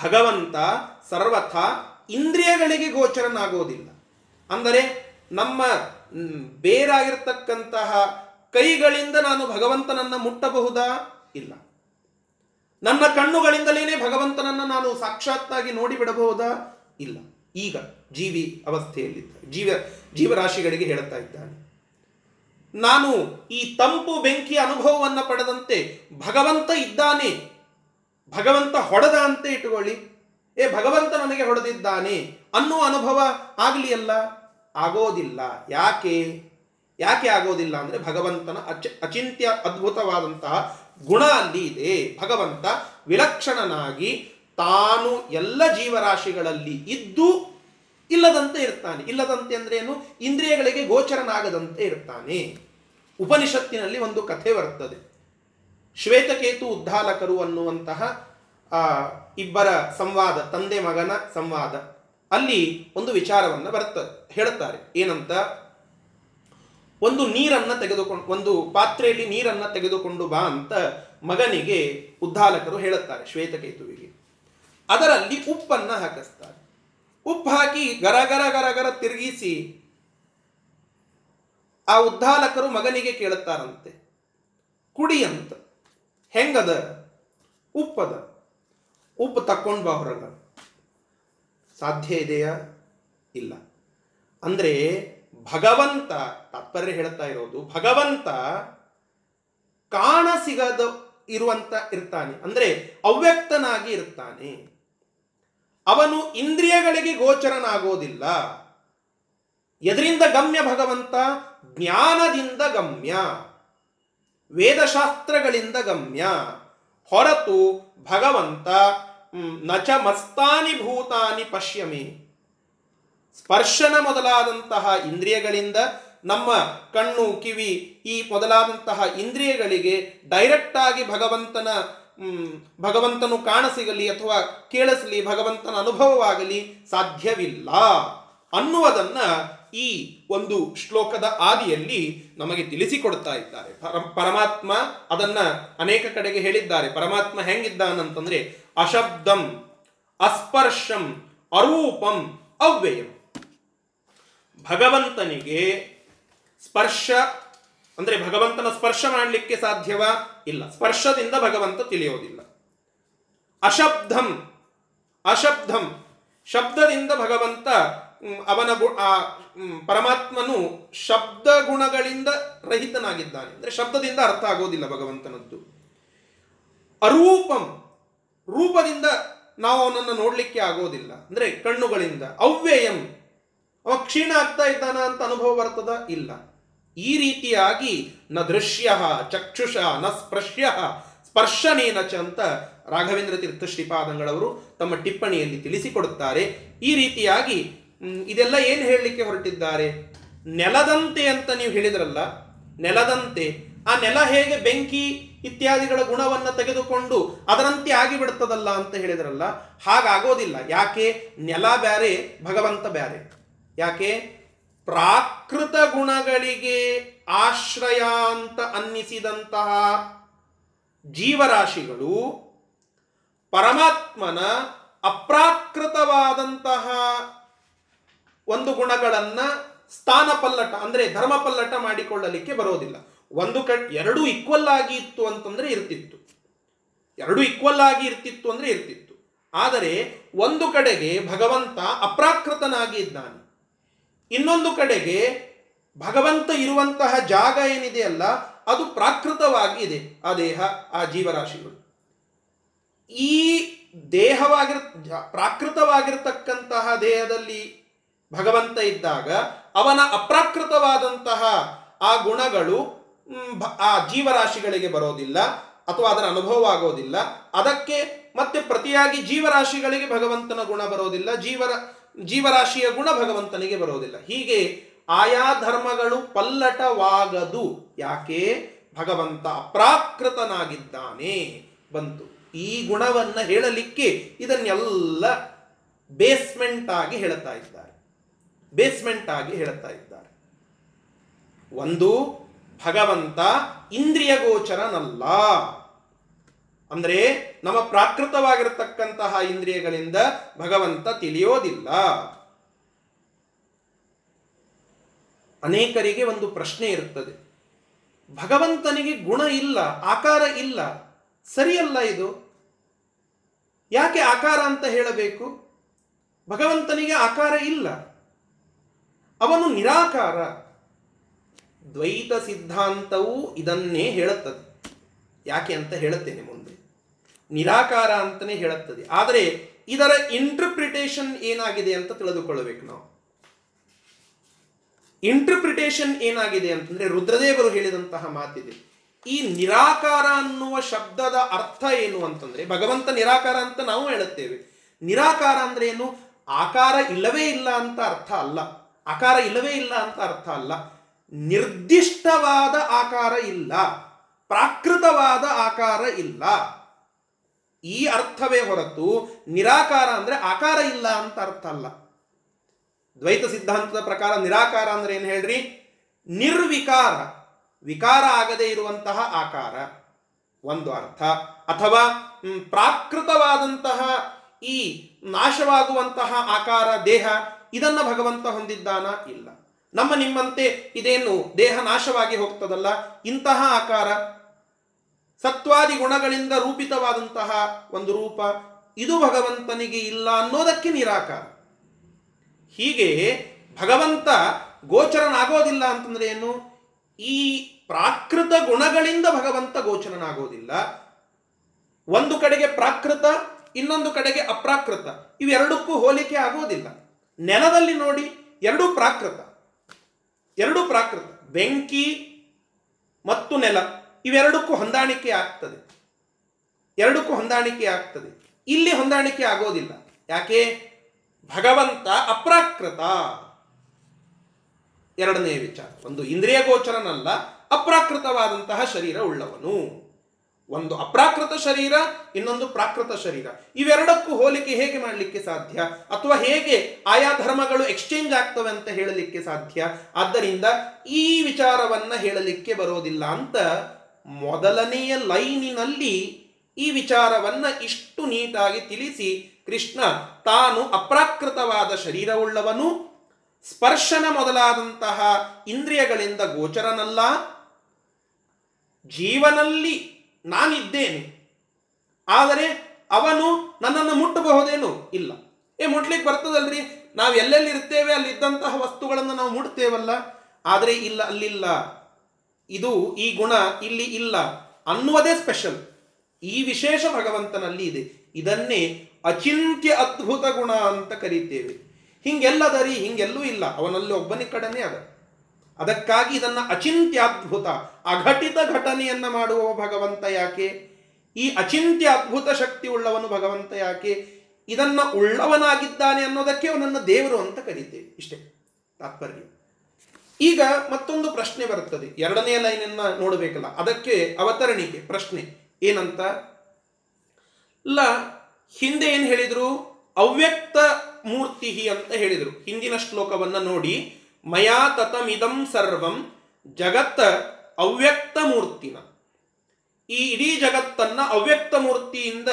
ಭಗವಂತ ಸರ್ವಥ ಇಂದ್ರಿಯಗಳಿಗೆ ಗೋಚರನಾಗೋದಿಲ್ಲ. ಅಂದರೆ ನಮ್ಮ ಬೇರಾಗಿರ್ತಕ್ಕಂತಹ ಕೈಗಳಿಂದ ನಾನು ಭಗವಂತನನ್ನು ಮುಟ್ಟಬಹುದಾ? ಇಲ್ಲ. ನನ್ನ ಕಣ್ಣುಗಳಿಂದಲೇ ಭಗವಂತನನ್ನ ನಾನು ಸಾಕ್ಷಾತ್ತಾಗಿ ನೋಡಿಬಿಡಬಹುದಾ? ಇಲ್ಲ. ಈಗ ಜೀವಿ ಅವಸ್ಥೆಯಲ್ಲಿದ್ದ ಜೀವ, ಜೀವರಾಶಿಗಳಿಗೆ ಹೇಳುತ್ತಾ ಇದ್ದಾನೆ. ನಾನು ಈ ತಂಪು ಬೆಂಕಿಯ ಅನುಭವವನ್ನು ಪಡೆದಂತೆ ಭಗವಂತ ಇದ್ದಾನೆ. ಭಗವಂತ ಹೊಡೆದ ಅಂತ ಇಟ್ಟುಕೊಳ್ಳಿ. ಏ, ಭಗವಂತ ನನಗೆ ಹೊಡೆದಿದ್ದಾನೆ ಅನ್ನೋ ಅನುಭವ ಆಗಲಿ ಅಲ್ಲ ಆಗೋದಿಲ್ಲ. ಯಾಕೆ? ಯಾಕೆ ಆಗೋದಿಲ್ಲ ಅಂದರೆ ಭಗವಂತನ ಅಚ, ಅಚಿಂತ್ಯ ಅದ್ಭುತವಾದಂತಹ ಗುಣ ಅಲ್ಲಿ ಇದೆ ಭಗವಂತ ವಿಲಕ್ಷಣನಾಗಿ ತಾನು ಎಲ್ಲ ಜೀವರಾಶಿಗಳಲ್ಲಿ ಇದ್ದು ಇಲ್ಲದಂತೆ ಇರ್ತಾನೆ. ಇಲ್ಲದಂತೆ ಅಂದ್ರೆ ಏನು? ಇಂದ್ರಿಯಗಳಿಗೆ ಗೋಚರನಾಗದಂತೆ ಇರ್ತಾನೆ. ಉಪನಿಷತ್ತಿನಲ್ಲಿ ಒಂದು ಕಥೆ ಬರ್ತದೆ. ಶ್ವೇತಕೇತು ಉದ್ದಾಲಕರು ಅನ್ನುವಂತಹ ಆ, ಇಬ್ಬರ ಸಂವಾದ ತಂದೆ ಮಗನ ಸಂವಾದ. ಅಲ್ಲಿ ಒಂದು ವಿಚಾರವನ್ನು ಬರ್ತದೆ. ಹೇಳುತ್ತಾರೆ ಏನಂತ? ಒಂದು ನೀರನ್ನು ತೆಗೆದುಕೊಂಡು, ಒಂದು ಪಾತ್ರೆಯಲ್ಲಿ ನೀರನ್ನು ತೆಗೆದುಕೊಂಡು ಬಾ ಅಂತ ಮಗನಿಗೆ ಉದ್ದಾಲಕರು ಹೇಳುತ್ತಾರೆ, ಶ್ವೇತಕೇತುವಿಗೆ. ಅದರಲ್ಲಿ ಉಪ್ಪನ್ನು ಹಾಕಿಸ್ತಾರೆ. ಉಪ್ಪು ಹಾಕಿ ಗರ ಗರ ಗರ ಗರ ತಿರುಗಿಸಿ ಆ ಉದ್ದಾಲಕರು ಮಗನಿಗೆ ಕೇಳುತ್ತಾರಂತೆ, ಕುಡಿ ಅಂತ. ಹೆಂಗದ? ಉಪ್ಪದ? ಉಪ್ಪು ತಕ್ಕೊಂಡು ಬಾ ಹೊರಗ. ಸಾಧ್ಯ ಇದೆಯಾ? ಇಲ್ಲ. ಅಂದ್ರೆ ಭಗವಂತ ತಾತ್ಪರ್ಯ ಹೇಳ್ತಾ ಇರೋದು, ಭಗವಂತ ಕಾಣ ಸಿಗದ ಇರುವಂತ ಇರ್ತಾನೆ. ಅಂದ್ರೆ ಅವ್ಯಕ್ತನಾಗಿ ಇರ್ತಾನೆ. ಅವನು ಇಂದ್ರಿಯಗಳಿಗೆ ಗೋಚರನಾಗೋದಿಲ್ಲ. ಎದರಿಂದ ಗಮ್ಯ ಭಗವಂತ? ಜ್ಞಾನದಿಂದ ಗಮ್ಯ. ವೇದಶಾಸ್ತ್ರಗಳಿಂದ ಗಮ್ಯ. ಹೊರತು ಭಗವಂತ ನಚ ಮಸ್ತಾನಿ ಭೂತಾನಿ ಪಶ್ಯಮಿ. ಸ್ಪರ್ಶನ ಮೊದಲಾದಂತಹ ಇಂದ್ರಿಯಗಳಿಂದ ನಮ್ಮ ಕಣ್ಣು, ಕಿವಿ ಈ ಮೊದಲಾದಂತಹ ಇಂದ್ರಿಯಗಳಿಗೆ ಡೈರೆಕ್ಟ್ ಆಗಿ ಭಗವಂತನ ಭಗವಂತನು ಕಾಣಸಿಗಲಿ ಅಥವಾ ಕೇಳಿಸಲಿ, ಭಗವಂತನ ಅನುಭವವಾಗಲಿ ಸಾಧ್ಯವಿಲ್ಲ. ಅನ್ನುವುದನ್ನ ಈ ಒಂದು ಶ್ಲೋಕದ ಆದಿಯಲ್ಲಿ ನಮಗೆ ತಿಳಿಸಿಕೊಡ್ತಾ ಇದ್ದಾರೆ. ಪರ- ಪರಮಾತ್ಮ ಅದನ್ನ ಅನೇಕ ಕಡೆಗೆ ಹೇಳಿದ್ದಾರೆ. ಪರಮಾತ್ಮ ಹೆಂಗಿದ್ದಾನಂತಂದ್ರೆ ಅಶಬ್ದಂ, ಅಸ್ಪರ್ಶಂ, ಅರೂಪಂ, ಅವ್ಯಯಂ. ಭಗವಂತನಿಗೆ ಸ್ಪರ್ಶ, ಅಂದರೆ ಭಗವಂತನ ಸ್ಪರ್ಶ ಮಾಡಲಿಕ್ಕೆ ಸಾಧ್ಯವಾ? ಇಲ್ಲ. ಸ್ಪರ್ಶದಿಂದ ಭಗವಂತ ತಿಳಿಯೋದಿಲ್ಲ. ಅಶಬ್ದಂ ಅಶಬ್ದಂ ಶಬ್ದದಿಂದ ಭಗವಂತ ಅವನ ಗು- ಆ ಪರಮಾತ್ಮನು ಶಬ್ದ ಗುಣಗಳಿಂದ ರಹಿತನಾಗಿದ್ದಾನೆ. ಅಂದರೆ ಶಬ್ದದಿಂದ ಅರ್ಥ ಆಗೋದಿಲ್ಲ ಭಗವಂತನದ್ದು. ಅರೂಪಂ, ರೂಪದಿಂದ ನಾವು ಅವನನ್ನು ನೋಡಲಿಕ್ಕೆ ಆಗೋದಿಲ್ಲ. ಅಂದರೆ ಕಣ್ಣುಗಳಿಂದ. ಅವ್ಯಯಂ ಅವ ಕ್ಷೀಣ ಆಗ್ತಾ ಇದ್ದಾನ ಅಂತ ಅನುಭವ ಬರ್ತದ? ಇಲ್ಲ. ಈ ರೀತಿಯಾಗಿ ನ ದೃಶ್ಯ, ಚಕ್ಷುಷ, ನ ಸ್ಪರ್ಶ್ಯ ಸ್ಪರ್ಶನೇನ ಚ ಅಂತ ರಾಘವೇಂದ್ರ ತೀರ್ಥ ಶ್ರೀಪಾದಂಗಳವರು ತಮ್ಮ ಟಿಪ್ಪಣಿಯಲ್ಲಿ ತಿಳಿಸಿಕೊಡುತ್ತಾರೆ. ಈ ರೀತಿಯಾಗಿ ಇದೆಲ್ಲ ಏನು ಹೇಳಲಿಕ್ಕೆ ಹೊರಟಿದ್ದಾರೆ? ನೆಲದಂತೆ ಅಂತ ನೀವು ಹೇಳಿದ್ರಲ್ಲ, ನೆಲದಂತೆ, ಆ ನೆಲ ಹೇಗೆ ಬೆಂಕಿ ಇತ್ಯಾದಿಗಳ ಗುಣವನ್ನು ತೆಗೆದುಕೊಂಡು ಅದರಂತೆ ಆಗಿಬಿಡ್ತದಲ್ಲ ಅಂತ ಹೇಳಿದ್ರಲ್ಲ, ಹಾಗಾಗೋದಿಲ್ಲ. ಯಾಕೆ? ನೆಲ ಬ್ಯಾರೆ, ಭಗವಂತ ಬ್ಯಾರೆ. ಯಾಕೆ? ಪ್ರಾಕೃತ ಗುಣಗಳಿಗೆ ಆಶ್ರಯ ಅಂತ ಅನ್ನಿಸಿದಂತಹ ಜೀವರಾಶಿಗಳು ಪರಮಾತ್ಮನ ಅಪ್ರಾಕೃತವಾದಂತಹ ಒಂದು ಗುಣಗಳನ್ನ ಸ್ಥಾನ ಪಲ್ಲಟ ಅಂದ್ರೆ ಧರ್ಮ ಪಲ್ಲಟ ಮಾಡಿಕೊಳ್ಳಲಿಕ್ಕೆ ಬರೋದಿಲ್ಲ. ಒಂದು ಕ ಎರಡು ಈಕ್ವಲ್ ಆಗಿ ಇತ್ತು ಅಂತಂದ್ರೆ ಇರ್ತಿತ್ತು. ಎರಡು ಈಕ್ವಲ್ ಆಗಿ ಇರ್ತಿತ್ತು ಅಂದ್ರೆ ಇರ್ತಿತ್ತು. ಆದರೆ ಒಂದು ಕಡೆಗೆ ಭಗವಂತ ಅಪ್ರಾಕೃತನಾಗಿ ಇದ್ದಾನೆ. ಇನ್ನೊಂದು ಕಡೆಗೆ ಭಗವಂತ ಇರುವಂತಹ ಜಾಗ ಏನಿದೆಯಲ್ಲ ಅದು ಪ್ರಾಕೃತವಾಗಿ ಇದೆ, ಆ ದೇಹ, ಆ ಜೀವರಾಶಿಗಳು. ಈ ದೇಹವಾಗಿರ್, ಪ್ರಾಕೃತವಾಗಿರ್ತಕ್ಕಂತಹ ದೇಹದಲ್ಲಿ ಭಗವಂತ ಇದ್ದಾಗ ಅವನ ಅಪ್ರಾಕೃತವಾದಂತಹ ಆ ಗುಣಗಳು ಆ ಜೀವರಾಶಿಗಳಿಗೆ ಬರೋದಿಲ್ಲ, ಅಥವಾ ಅದರ ಅನುಭವ ಆಗೋದಿಲ್ಲ ಅದಕ್ಕೆ ಮತ್ತೆ ಪ್ರತಿಯಾಗಿ ಜೀವರಾಶಿಗಳಿಗೆ ಭಗವಂತನ ಗುಣ ಬರೋದಿಲ್ಲ, ಜೀವರ ಜೀವರಾಶಿಯ ಗುಣ ಭಗವಂತನಿಗೆ ಬರೋದಿಲ್ಲ. ಹೀಗೆ ಆಯಾ ಧರ್ಮಗಳು ಪಲ್ಲಟವಾಗದು. ಯಾಕೆ? ಭಗವಂತ ಅಪ್ರಾಕೃತನಾಗಿದ್ದಾನೆ ಬಂತು. ಈ ಗುಣವನ್ನು ಹೇಳಲಿಕ್ಕೆ ಇದನ್ನೆಲ್ಲ ಬೇಸ್ಮೆಂಟ್ ಆಗಿ ಹೇಳ್ತಾ ಇದ್ದಾರೆ. ಬೇಸ್ಮೆಂಟ್ ಆಗಿ ಹೇಳ್ತಾ ಇದ್ದಾರೆ. ಒಂದು, ಭಗವಂತ ಇಂದ್ರಿಯ ಗೋಚರನಲ್ಲ ಅಂದ್ರೆ ನಮ್ಮ ಪ್ರಾಕೃತವಾಗಿರತಕ್ಕಂತಹ ಇಂದ್ರಿಯಗಳಿಂದ ಭಗವಂತ ತಿಳಿಯೋದಿಲ್ಲ. ಅನೇಕರಿಗೆ ಒಂದು ಪ್ರಶ್ನೆ ಇರುತ್ತದೆ ಭಗವಂತನಿಗೆ ಗುಣ ಇಲ್ಲ, ಆಕಾರ ಇಲ್ಲ, ಸರಿಯಲ್ಲ ಇದು? ಯಾಕೆ ಆಕಾರ ಅಂತ ಹೇಳಬೇಕು? ಭಗವಂತನಿಗೆ ಆಕಾರ ಇಲ್ಲ. ಅವನು ನಿರಾಕಾರ. ದ್ವೈತ ಸಿದ್ಧಾಂತವು ಇದನ್ನೇ ಹೇಳುತ್ತದೆ. ಯಾಕೆ ಅಂತ ಹೇಳುತ್ತೇನೆ ಮುಂದೆ. ನಿರಾಕಾರ ಅಂತಲೇ ಹೇಳುತ್ತದೆ. ಆದರೆ ಇದರ ಇಂಟರ್ಪ್ರಿಟೇಷನ್ ಏನಾಗಿದೆ ಅಂತ ತಿಳಿದುಕೊಳ್ಳಬೇಕು ನಾವು. ಇಂಟರ್ಪ್ರಿಟೇಷನ್ ಏನಾಗಿದೆ ಅಂತಂದ್ರೆ ರುದ್ರದೇವರು ಹೇಳಿದಂತಹ ಮಾತಿದೆ. ಈ ನಿರಾಕಾರ ಅನ್ನುವ ಶಬ್ದದ ಅರ್ಥ ಏನು ಅಂತಂದ್ರೆ, ಭಗವಂತ ನಿರಾಕಾರ ಅಂತ ನಾವು ಹೇಳುತ್ತೇವೆ. ನಿರಾಕಾರ ಅಂದ್ರೆ ಏನು? ಆಕಾರ ಇಲ್ಲವೇ ಇಲ್ಲ ಅಂತ ಅರ್ಥ ಅಲ್ಲ. ಆಕಾರ ಇಲ್ಲವೇ ಇಲ್ಲ ಅಂತ ಅರ್ಥ ಅಲ್ಲ. ನಿರ್ದಿಷ್ಟವಾದ ಆಕಾರ ಇಲ್ಲ. ಪ್ರಾಕೃತವಾದ ಆಕಾರ ಇಲ್ಲ. ಈ ಅರ್ಥವೇ ಹೊರತು ನಿರಾಕಾರ ಅಂದ್ರೆ ಆಕಾರ ಇಲ್ಲ ಅಂತ ಅರ್ಥ ಅಲ್ಲ. ದ್ವೈತ ಸಿದ್ಧಾಂತದ ಪ್ರಕಾರ ನಿರಾಕಾರ ಅಂದ್ರೆ ಏನು ಹೇಳ್ರಿ? ನಿರ್ವಿಕಾರ. ವಿಕಾರ ಆಗದೇ ಇರುವಂತಹ ಆಕಾರ. ಒಂದು ಅರ್ಥ. ಅಥವಾ ಪ್ರಾಕೃತವಾದಂತಹ ಈ ನಾಶವಾಗುವಂತಹ ಆಕಾರ, ದೇಹ, ಇದನ್ನು ಭಗವಂತ ಹೊಂದಿದ್ದಾನ? ಇಲ್ಲ. ನಮ್ಮ ನಿಮ್ಮಂತೆ ಇದೇನು ದೇಹ ನಾಶವಾಗಿ ಹೋಗ್ತದಲ್ಲ? ಇಂತಹ ಆಕಾರ. ಸತ್ವಾದಿ ಗುಣಗಳಿಂದ ರೂಪಿತವಾದಂತಹ ಒಂದು ರೂಪ ಇದು ಭಗವಂತನಿಗೆ ಇಲ್ಲ ಅನ್ನೋದಕ್ಕೆ ನಿರಾಕಾರ. ಹೀಗೆ ಭಗವಂತ ಗೋಚರನಾಗೋದಿಲ್ಲ ಅಂತಂದ್ರೆ ಏನು? ಈ ಪ್ರಾಕೃತ ಗುಣಗಳಿಂದ ಭಗವಂತ ಗೋಚರನಾಗೋದಿಲ್ಲ. ಒಂದು ಕಡೆಗೆ ಪ್ರಾಕೃತ, ಇನ್ನೊಂದು ಕಡೆಗೆ ಅಪ್ರಾಕೃತ. ಇವೆರಡಕ್ಕೂ ಹೋಲಿಕೆ ಆಗೋದಿಲ್ಲ. ನೆಲದಲ್ಲಿ ನೋಡಿ ಎರಡೂ ಪ್ರಾಕೃತ. ಎರಡೂ ಪ್ರಾಕೃತ. ಬೆಂಕಿ ಮತ್ತು ನೆಲ. ಇವೆರಡಕ್ಕೂ ಹೊಂದಾಣಿಕೆ ಆಗ್ತದೆ. ಎರಡಕ್ಕೂ ಹೊಂದಾಣಿಕೆ ಆಗ್ತದೆ. ಇಲ್ಲಿ ಹೊಂದಾಣಿಕೆ ಆಗೋದಿಲ್ಲ. ಯಾಕೆ? ಭಗವಂತ ಅಪ್ರಾಕೃತ. ಎರಡನೇ ವಿಚಾರ. ಒಂದು ಇಂದ್ರಿಯ ಗೋಚರನಲ್ಲ, ಅಪ್ರಾಕೃತವಾದಂತಹ ಶರೀರ ಉಳ್ಳವನು. ಒಂದು ಅಪ್ರಾಕೃತ ಶರೀರ, ಇನ್ನೊಂದು ಪ್ರಾಕೃತ ಶರೀರ. ಇವೆರಡಕ್ಕೂ ಹೋಲಿಕೆ ಹೇಗೆ ಮಾಡಲಿಕ್ಕೆ ಸಾಧ್ಯ? ಅಥವಾ ಹೇಗೆ ಆಯಾ ಧರ್ಮಗಳು ಎಕ್ಸ್ಚೇಂಜ್ ಆಗ್ತವೆ ಅಂತ ಹೇಳಲಿಕ್ಕೆ ಸಾಧ್ಯ? ಆದ್ದರಿಂದ ಈ ವಿಚಾರವನ್ನ ಹೇಳಲಿಕ್ಕೆ ಬರೋದಿಲ್ಲ ಅಂತ ಮೊದಲನೆಯ ಲೈನಿನಲ್ಲಿ ಈ ವಿಚಾರವನ್ನ ಇಷ್ಟು ನೀಟಾಗಿ ತಿಳಿಸಿ ಕೃಷ್ಣ ತಾನು ಅಪ್ರಾಕೃತವಾದ ಶರೀರವುಳ್ಳವನು, ಸ್ಪರ್ಶನ ಮೊದಲಾದಂತಹ ಇಂದ್ರಿಯಗಳಿಂದ ಗೋಚರನಲ್ಲ. ಜೀವನಲ್ಲಿ ನಾನಿದ್ದೇನೆ, ಆದರೆ ಅವನು ನನ್ನನ್ನು ಮುಟ್ಟಬಹುದೇನು ಇಲ್ಲ. ಏ ಮುಟ್ಲಿಕ್ಕೆ ಬರ್ತದಲ್ರಿ? ನಾವು ಎಲ್ಲೆಲ್ಲಿರ್ತೇವೆ ಅಲ್ಲಿದ್ದಂತಹ ವಸ್ತುಗಳನ್ನು ನಾವು ಮುಟ್ತೇವಲ್ಲ? ಆದರೆ ಇಲ್ಲ, ಅಲ್ಲಿಲ್ಲ. ಇದು ಈ ಗುಣ ಇಲ್ಲಿ ಇಲ್ಲ. ಅನ್ನುವುದೇ ಸ್ಪೆಷಲ್ ಈ ವಿಶೇಷ ಭಗವಂತನಲ್ಲಿ ಇದೆ. ಇದನ್ನೇ ಅಚಿಂತ್ಯ ಅದ್ಭುತ ಗುಣ ಅಂತ ಕರೀತೇವೆ. ಹಿಂಗೆಲ್ಲದರಿ, ಹಿಂಗೆಲ್ಲೂ ಇಲ್ಲ. ಅವನಲ್ಲಿ ಒಬ್ಬನೇ ಕಡನೆ ಅದ. ಅದಕ್ಕಾಗಿ ಇದನ್ನ ಅಚಿಂತ್ಯಾದ್ಭುತ, ಅಘಟಿತ ಘಟನೆಯನ್ನ ಮಾಡುವ ಭಗವಂತ ಯಾಕೆ? ಈ ಅಚಿಂತ್ಯ ಅದ್ಭುತ ಶಕ್ತಿ ಉಳ್ಳವನು ಭಗವಂತ ಯಾಕೆ? ಇದನ್ನ ಉಳ್ಳವನಾಗಿದ್ದಾನೆ ಅನ್ನೋದಕ್ಕೆ ಅವನನ್ನು ದೇವರು ಅಂತ ಕರೀತೇವೆ. ಇಷ್ಟೇ ತಾತ್ಪರ್ಯ. ಈಗ ಮತ್ತೊಂದು ಪ್ರಶ್ನೆ ಬರುತ್ತದೆ. ಎರಡನೇ ಲೈನನ್ನ ನೋಡಬೇಕಲ್ಲ. ಅದಕ್ಕೆ ಅವತರಣಿಕೆ, ಪ್ರಶ್ನೆ. ಏನಂತ? ಲ, ಹಿಂದೆ ಏನು ಹೇಳಿದ್ರು? ಅವ್ಯಕ್ತ ಮೂರ್ತಿ ಅಂತ ಹೇಳಿದರು. ಹಿಂದಿನ ಶ್ಲೋಕವನ್ನ ನೋಡಿ. ಮಯಾ ತತಮಿದಂ ಸರ್ವಂ ಜಗತ್ತ ಅವ್ಯಕ್ತ ಮೂರ್ತಿನ. ಈ ಇಡೀ ಜಗತ್ತನ್ನ ಅವ್ಯಕ್ತ ಮೂರ್ತಿಯಿಂದ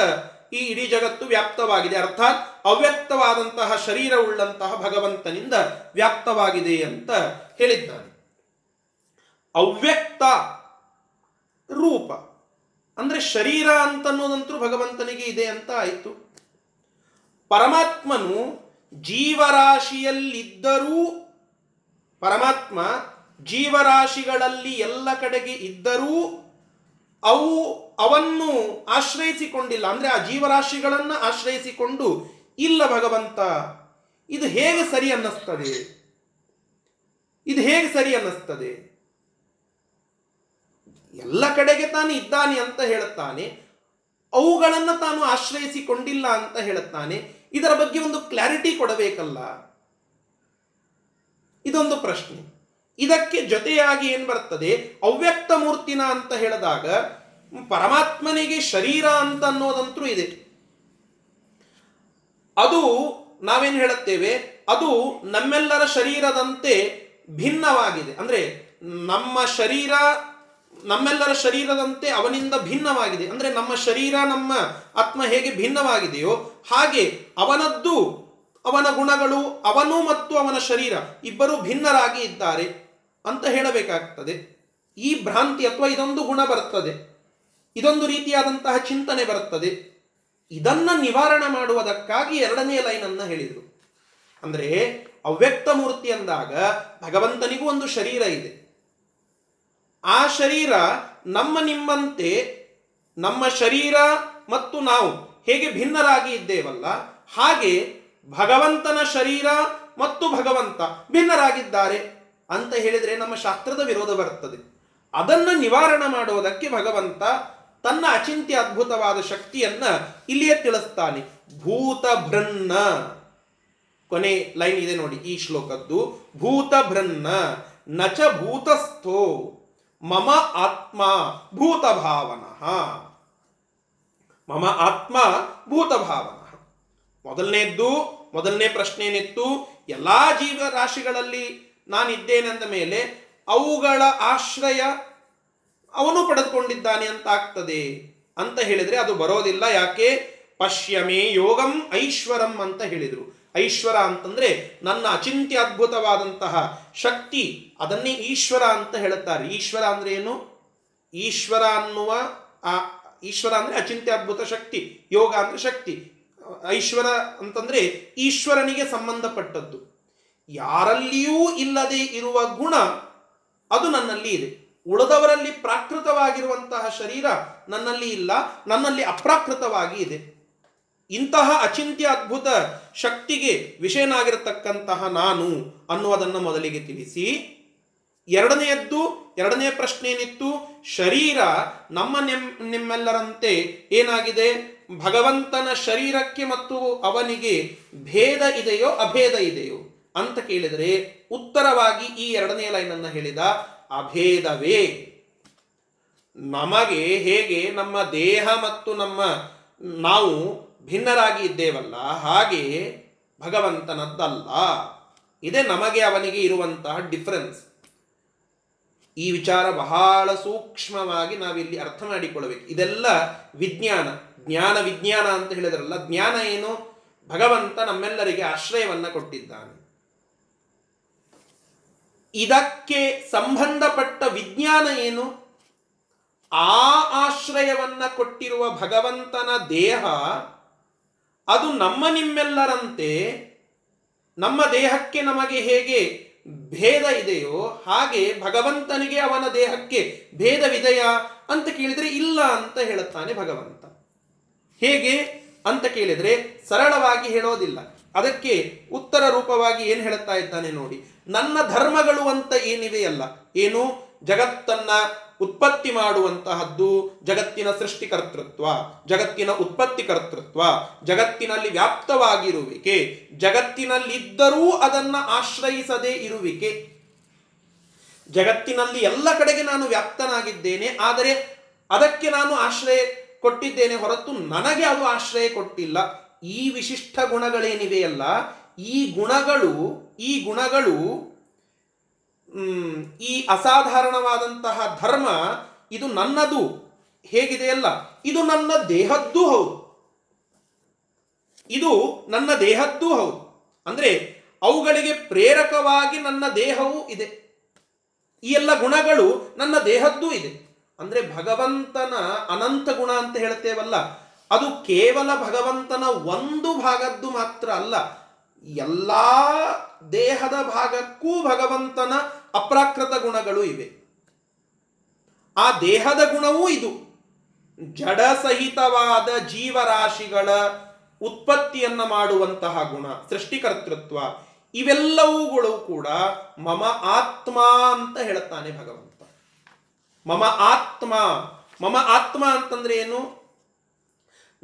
ಈ ಇಡೀ ಜಗತ್ತು ವ್ಯಾಪ್ತವಾಗಿದೆ. ಅರ್ಥಾತ್ ಅವ್ಯಕ್ತವಾದಂತಹ ಶರೀರವುಳ್ಳಂತಹ ಭಗವಂತನಿಂದ ವ್ಯಾಪ್ತವಾಗಿದೆ ಅಂತ ಹೇಳಿದ್ದಾನೆ. ಅವ್ಯಕ್ತ ರೂಪ. ಅಂದ್ರೆ ಶರೀರ ಅಂತನ್ನೋದಂತರೂ ಭಗವಂತನಿಗೆ ಇದೆ ಅಂತ ಆಯಿತು. ಪರಮಾತ್ಮನು ಜೀವರಾಶಿಯಲ್ಲಿದ್ದರೂ, ಪರಮಾತ್ಮ ಜೀವರಾಶಿಗಳಲ್ಲಿ ಎಲ್ಲ ಕಡೆಗೆ ಇದ್ದರೂ, ಅವು ಅವನ್ನು ಆಶ್ರಯಿಸಿಕೊಂಡಿಲ್ಲ. ಅಂದ್ರೆ ಆ ಜೀವರಾಶಿಗಳನ್ನು ಆಶ್ರಯಿಸಿಕೊಂಡು, ಇಲ್ಲ ಭಗವಂತ, ಇದು ಹೇಗೆ ಸರಿ ಅನ್ನಿಸ್ತದೆ? ಇದು ಹೇಗೆ ಸರಿ ಅನ್ನಿಸ್ತದೆ? ಎಲ್ಲ ಕಡೆಗೆ ತಾನು ಇದ್ದಾನೆ ಅಂತ ಹೇಳುತ್ತಾನೆ. ಅವುಗಳನ್ನು ತಾನು ಆಶ್ರಯಿಸಿಕೊಂಡಿಲ್ಲ ಅಂತ ಹೇಳುತ್ತಾನೆ. ಇದರ ಬಗ್ಗೆ ಒಂದು ಕ್ಲಾರಿಟಿ ಕೊಡಬೇಕಲ್ಲ? ಇದೊಂದು ಪ್ರಶ್ನೆ. ಇದಕ್ಕೆ ಜೊತೆಯಾಗಿ ಏನ್ ಬರ್ತದೆ? ಅವ್ಯಕ್ತ ಮೂರ್ತಿನ ಅಂತ ಹೇಳಿದಾಗ, ಪರಮಾತ್ಮನಿಗೆ ಶರೀರ ಅಂತ ಅನ್ನೋದಂತೂ ಇದೆ. ಅದು ನಾವೇನು ಹೇಳುತ್ತೇವೆ? ಅದು ನಮ್ಮೆಲ್ಲರ ಶರೀರದಂತೆ ಭಿನ್ನವಾಗಿದೆ. ಅಂದರೆ ನಮ್ಮ ಶರೀರ, ನಮ್ಮೆಲ್ಲರ ಶರೀರದಂತೆ ಅವನಿಂದ ಭಿನ್ನವಾಗಿದೆ. ಅಂದರೆ ನಮ್ಮ ಶರೀರ, ನಮ್ಮ ಆತ್ಮ ಹೇಗೆ ಭಿನ್ನವಾಗಿದೆಯೋ ಹಾಗೆ ಅವನದ್ದು, ಅವನ ಗುಣಗಳು, ಅವನು ಮತ್ತು ಅವನ ಶರೀರ ಇಬ್ಬರೂ ಭಿನ್ನರಾಗಿ ಇದ್ದಾರೆ ಅಂತ ಹೇಳಬೇಕಾಗ್ತದೆ. ಈ ಭ್ರಾಂತಿ ಅಥವಾ ಇದೊಂದು ಗುಣ ಬರ್ತದೆ. ಇದೊಂದು ರೀತಿಯಾದಂತಹ ಚಿಂತನೆ ಬರುತ್ತದೆ ಇದನ್ನು ನಿವಾರಣೆ ಮಾಡುವುದಕ್ಕಾಗಿ ಎರಡನೇ ಲೈನನ್ನು ಹೇಳಿದರು. ಅಂದ್ರೆ ಅವ್ಯಕ್ತ ಮೂರ್ತಿ ಅಂದಾಗ ಭಗವಂತನಿಗೂ ಒಂದು ಶರೀರ ಇದೆ. ಆ ಶರೀರ ನಮ್ಮ ನಿಮ್ಮಂತೆ, ನಮ್ಮ ಶರೀರ ಮತ್ತು ನಾವು ಹೇಗೆ ಭಿನ್ನರಾಗಿ ಇದ್ದೇವಲ್ಲ, ಹಾಗೆ ಭಗವಂತನ ಶರೀರ ಮತ್ತು ಭಗವಂತ ಭಿನ್ನರಾಗಿದ್ದಾರೆ ಅಂತ ಹೇಳಿದರೆ ನಮ್ಮ ಶಾಸ್ತ್ರದ ವಿರೋಧ ಬರುತ್ತದೆ. ಅದನ್ನು ನಿವಾರಣೆ ಮಾಡುವುದಕ್ಕೆ ಭಗವಂತ ತನ್ನ ಅಚಿಂತ್ಯ ಅದ್ಭುತವಾದ ಶಕ್ತಿಯನ್ನ ಇಲ್ಲಿಯೇ ತಿಳಿಸ್ತಾನೆ. ಭೂತ ಕೊನೆ ಲೈನ್ ಇದೆ ನೋಡಿ ಈ ಶ್ಲೋಕದ್ದು, ಭೂತಭ್ರನ್ನ ನಚ ಭೂತಸ್ಥೋ ಮಮ ಆತ್ಮ ಭೂತ ಭಾವನ ಮಮ ಆತ್ಮ ಭೂತ ಭಾವನ ಮೊದಲನೇದ್ದು, ಮೊದಲನೇ ಪ್ರಶ್ನೆ ಏನಿತ್ತು ಎಲ್ಲಾ ಜೀವರಾಶಿಗಳಲ್ಲಿ ನಾನಿದ್ದೇನೆಂದ ಮೇಲೆ ಅವುಗಳ ಆಶ್ರಯ ಅವನು ಪಡೆದುಕೊಂಡಿದ್ದಾನೆ ಅಂತ ಆಗ್ತದೆ ಅಂತ ಹೇಳಿದ್ರೆ ಅದು ಬರೋದಿಲ್ಲ. ಯಾಕೆ? ಪಶ್ಯಮೇ ಯೋಗಂ ಐಶ್ವರಂ ಅಂತ ಹೇಳಿದರು. ಐಶ್ವರ ಅಂತಂದ್ರೆ ನನ್ನ ಅಚಿಂತ್ಯ ಅದ್ಭುತವಾದಂತಹ ಶಕ್ತಿ, ಅದನ್ನೇ ಈಶ್ವರ ಅಂತ ಹೇಳುತ್ತಾರೆ. ಈಶ್ವರ ಅಂದ್ರೆ ಏನು? ಈಶ್ವರ ಅನ್ನುವ, ಆ, ಈಶ್ವರ ಅಂದ್ರೆ ಅಚಿಂತ್ಯ ಅದ್ಭುತ ಶಕ್ತಿ, ಯೋಗ ಅಂದ್ರೆ ಶಕ್ತಿ. ಐಶ್ವರ ಅಂತಂದ್ರೆ ಈಶ್ವರನಿಗೆ ಸಂಬಂಧಪಟ್ಟದ್ದು. ಯಾರಲ್ಲಿಯೂ ಇಲ್ಲದೆ ಇರುವ ಗುಣ ಅದು ನನ್ನಲ್ಲಿ ಇದೆ. ಉಳಿದವರಲ್ಲಿ ಪ್ರಾಕೃತವಾಗಿರುವಂತಹ ಶರೀರ ನನ್ನಲ್ಲಿ ಇಲ್ಲ, ನನ್ನಲ್ಲಿ ಅಪ್ರಾಕೃತವಾಗಿ ಇದೆ. ಇಂತಹ ಅಚಿಂತ್ಯ ಅದ್ಭುತ ಶಕ್ತಿಗೆ ವಿಷಯನಾಗಿರತಕ್ಕಂತಹ ನಾನು ಅನ್ನುವುದನ್ನು ಮೊದಲಿಗೆ ತಿಳಿಸಿ. ಎರಡನೆಯದ್ದು ಎರಡನೇ ಪ್ರಶ್ನೆ ಏನಿತ್ತು? ಶರೀರ ನಮ್ಮ ನಿಮ್, ನಿಮ್ಮೆಲ್ಲರಂತೆ ಏನಾಗಿದೆ? ಭಗವಂತನ ಶರೀರಕ್ಕೆ ಮತ್ತು ಅವನಿಗೆ ಭೇದ ಇದೆಯೋ ಅಭೇದ ಇದೆಯೋ ಅಂತ ಕೇಳಿದರೆ ಉತ್ತರವಾಗಿ ಈ ಎರಡನೇ ಲೈನನ್ನು ಹೇಳಿದ ಅಭೇದವೇ. ನಮಗೆ ಹೇಗೆ ನಮ್ಮ ದೇಹ ಮತ್ತು ನಮ್ಮ ನಾವು ಭಿನ್ನರಾಗಿ ಇದ್ದೇವಲ್ಲ, ಹಾಗೆ ಭಗವಂತನದ್ದಲ್ಲ. ಇದೇ ನಮಗೆ ಅವನಿಗೆ ಇರುವಂತಹ ಡಿಫರೆನ್ಸ್ ಈ ವಿಚಾರ ಬಹಳ ಸೂಕ್ಷ್ಮವಾಗಿ ನಾವಿಲ್ಲಿ ಅರ್ಥ ಮಾಡಿಕೊಳ್ಳಬೇಕು. ಇದೆಲ್ಲ ವಿಜ್ಞಾನ. ಜ್ಞಾನ ವಿಜ್ಞಾನ ಅಂತ ಹೇಳಿದ್ರಲ್ಲ, ಜ್ಞಾನ ಏನು? ಭಗವಂತ ನಮ್ಮೆಲ್ಲರಿಗೆ ಆಶ್ರಯವನ್ನ ಕೊಟ್ಟಿದ್ದಾನೆ. ಇದಕ್ಕೆ ಸಂಬಂಧಪಟ್ಟ ವಿಜ್ಞಾನ ಏನು? ಆ ಆಶ್ರಯವನ್ನ ಕೊಟ್ಟಿರುವ ಭಗವಂತನ ದೇಹ ಅದು ನಮ್ಮ ನಿಮ್ಮೆಲ್ಲರಂತೆ ನಮ್ಮ ದೇಹಕ್ಕೆ ನಮಗೆ ಹೇಗೆ ಭೇದ ಇದೆಯೋ ಹಾಗೆ ಭಗವಂತನಿಗೆ ಅವನ ದೇಹಕ್ಕೆ ಭೇದವಿದೆಯಾ ಅಂತ ಕೇಳಿದರೆ ಇಲ್ಲ ಅಂತ ಹೇಳುತ್ತಾನೆ ಭಗವಂತ. ಹೇಗೆ ಅಂತ ಕೇಳಿದರೆ ಸರಳವಾಗಿ ಹೇಳೋದಿಲ್ಲ. ಅದಕ್ಕೆ ಉತ್ತರ ರೂಪವಾಗಿ ಏನು ಹೇಳುತ್ತಾ ಇದ್ದಾನೆ ನೋಡಿ. ನನ್ನ ಧರ್ಮಗಳು ಅಂತ ಏನಿವೆಯಲ್ಲ. ಏನು? ಜಗತ್ತನ್ನ ಉತ್ಪತ್ತಿ ಮಾಡುವಂತಹದ್ದು ಜಗತ್ತಿನ ಸೃಷ್ಟಿಕರ್ತೃತ್ವ, ಜಗತ್ತಿನ ಉತ್ಪತ್ತಿ ಕರ್ತೃತ್ವ ಜಗತ್ತಿನಲ್ಲಿ ವ್ಯಾಪ್ತವಾಗಿರುವಿಕೆ, ಜಗತ್ತಿನಲ್ಲಿದ್ದರೂ ಅದನ್ನ ಆಶ್ರಯಿಸದೇ ಇರುವಿಕೆ. ಜಗತ್ತಿನಲ್ಲಿ ಎಲ್ಲ ಕಡೆಗೆ ನಾನು ವ್ಯಾಪ್ತನಾಗಿದ್ದೇನೆ, ಆದರೆ ಅದಕ್ಕೆ ನಾನು ಆಶ್ರಯ ಕೊಟ್ಟಿದ್ದೇನೆ ಹೊರತು ನನಗೆ ಅದು ಆಶ್ರಯ ಕೊಟ್ಟಿಲ್ಲ. ಈ ವಿಶಿಷ್ಟ ಗುಣಗಳೇನಿವೆಯಲ್ಲ, ಈ ಗುಣಗಳು ಈ ಗುಣಗಳು ಈ ಅಸಾಧಾರಣವಾದಂತಹ ಧರ್ಮ ಇದು ನನ್ನದು ಹೇಗಿದೆಯಲ್ಲ ಇದು ನನ್ನ ದೇಹದ್ದು ಹೌದು. ಇದು ನನ್ನ ದೇಹದ್ದೂ ಹೌದು. ಅಂದರೆ ಅವುಗಳಿಗೆ ಪ್ರೇರಕವಾಗಿ ನನ್ನ ದೇಹವೂ ಇದೆ. ಈ ಎಲ್ಲ ಗುಣಗಳು ನನ್ನ ದೇಹದ್ದೂ ಇದೆ. ಅಂದರೆ ಭಗವಂತನ ಅನಂತ ಗುಣ ಅಂತ ಹೇಳ್ತೇವಲ್ಲ, ಅದು ಕೇವಲ ಭಗವಂತನ ಒಂದು ಭಾಗದ್ದು ಮಾತ್ರ ಅಲ್ಲ, ಎಲ್ಲ ದೇಹದ ಭಾಗಕ್ಕೂ ಭಗವಂತನ ಅಪ್ರಾಕೃತ ಗುಣಗಳು ಇವೆ. ಆ ದೇಹದ ಗುಣವೂ ಇದು. ಜಡ ಸಹಿತವಾದ ಜೀವರಾಶಿಗಳ ಉತ್ಪತ್ತಿಯನ್ನ ಮಾಡುವಂತಹ ಗುಣ, ಸೃಷ್ಟಿಕರ್ತೃತ್ವ, ಇವೆಲ್ಲವುಗಳು ಕೂಡ ಮಮ ಆತ್ಮ ಅಂತ ಹೇಳುತ್ತಾನೆ ಭಗವಂತ. ಮಮ ಆತ್ಮ ಮಮ ಆತ್ಮ ಅಂತಂದ್ರೆ ಏನು?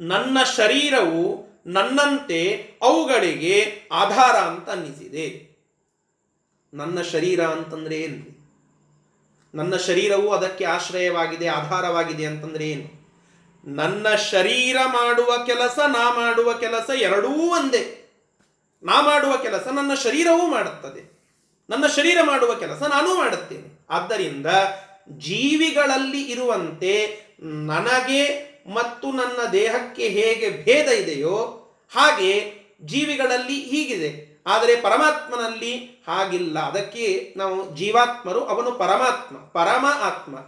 ನನ್ನ ಶರೀರವು ನನ್ನಂತೆ ಅವುಗಳಿಗೆ ಆಧಾರ ಅಂತ ಅನ್ನಿಸಿದೆ. ನನ್ನ ಶರೀರ ಅಂತಂದ್ರೆ ಏನು? ನನ್ನ ಶರೀರವು ಅದಕ್ಕೆ ಆಶ್ರಯವಾಗಿದೆ, ಆಧಾರವಾಗಿದೆ ಅಂತಂದ್ರೆ ಏನು? ನನ್ನ ಶರೀರ ಮಾಡುವ ಕೆಲಸ, ನಾ ಮಾಡುವ ಕೆಲಸ ಎರಡೂ ಒಂದೇ. ನಾ ಮಾಡುವ ಕೆಲಸ ನನ್ನ ಶರೀರವೂ ಮಾಡುತ್ತದೆ. ನನ್ನ ಶರೀರ ಮಾಡುವ ಕೆಲಸ ನಾನೂ ಮಾಡುತ್ತೇನೆ. ಆದ್ದರಿಂದ ಜೀವಿಗಳಲ್ಲಿ ಇರುವಂತೆ ನನಗೆ ಮತ್ತು ನನ್ನ ದೇಹಕ್ಕೆ ಹೇಗೆ ಭೇದ ಇದೆಯೋ ಹಾಗೆ ಜೀವಿಗಳಲ್ಲಿ ಹೀಗಿದೆ. ಆದರೆ ಪರಮಾತ್ಮನಲ್ಲಿ ಹಾಗಿಲ್ಲ. ಅದಕ್ಕೆ ನಾವು ಜೀವಾತ್ಮರು, ಅವನು ಪರಮಾತ್ಮ, ಪರಮ ಆತ್ಮ.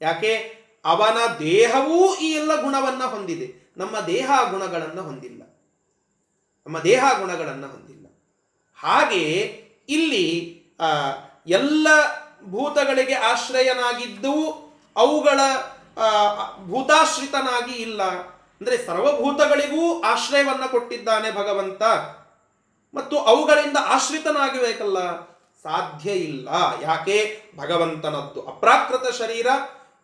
ಯಾಕೆ? ಅವನ ದೇಹವೂ ಈ ಎಲ್ಲ ಗುಣವನ್ನು ಹೊಂದಿದೆ. ನಮ್ಮ ದೇಹ ಗುಣಗಳನ್ನು ಹೊಂದಿಲ್ಲ. ನಮ್ಮ ದೇಹ ಗುಣಗಳನ್ನು ಹೊಂದಿಲ್ಲ. ಹಾಗೆ ಇಲ್ಲಿ ಎಲ್ಲ ಭೂತಗಳಿಗೆ ಆಶ್ರಯನಾಗಿದ್ದು ಅವುಗಳ ಭೂತಾಶ್ರಿತನಾಗಿ ಇಲ್ಲ. ಅಂದರೆ ಸರ್ವಭೂತಗಳಿಗೂ ಆಶ್ರಯವನ್ನು ಕೊಟ್ಟಿದ್ದಾನೆ ಭಗವಂತ. ಮತ್ತು ಅವುಗಳಿಂದ ಆಶ್ರಿತನಾಗಬೇಕಲ್ಲ? ಸಾಧ್ಯ ಇಲ್ಲ. ಯಾಕೆ? ಭಗವಂತನದ್ದು ಅಪ್ರಾಕೃತ ಶರೀರ,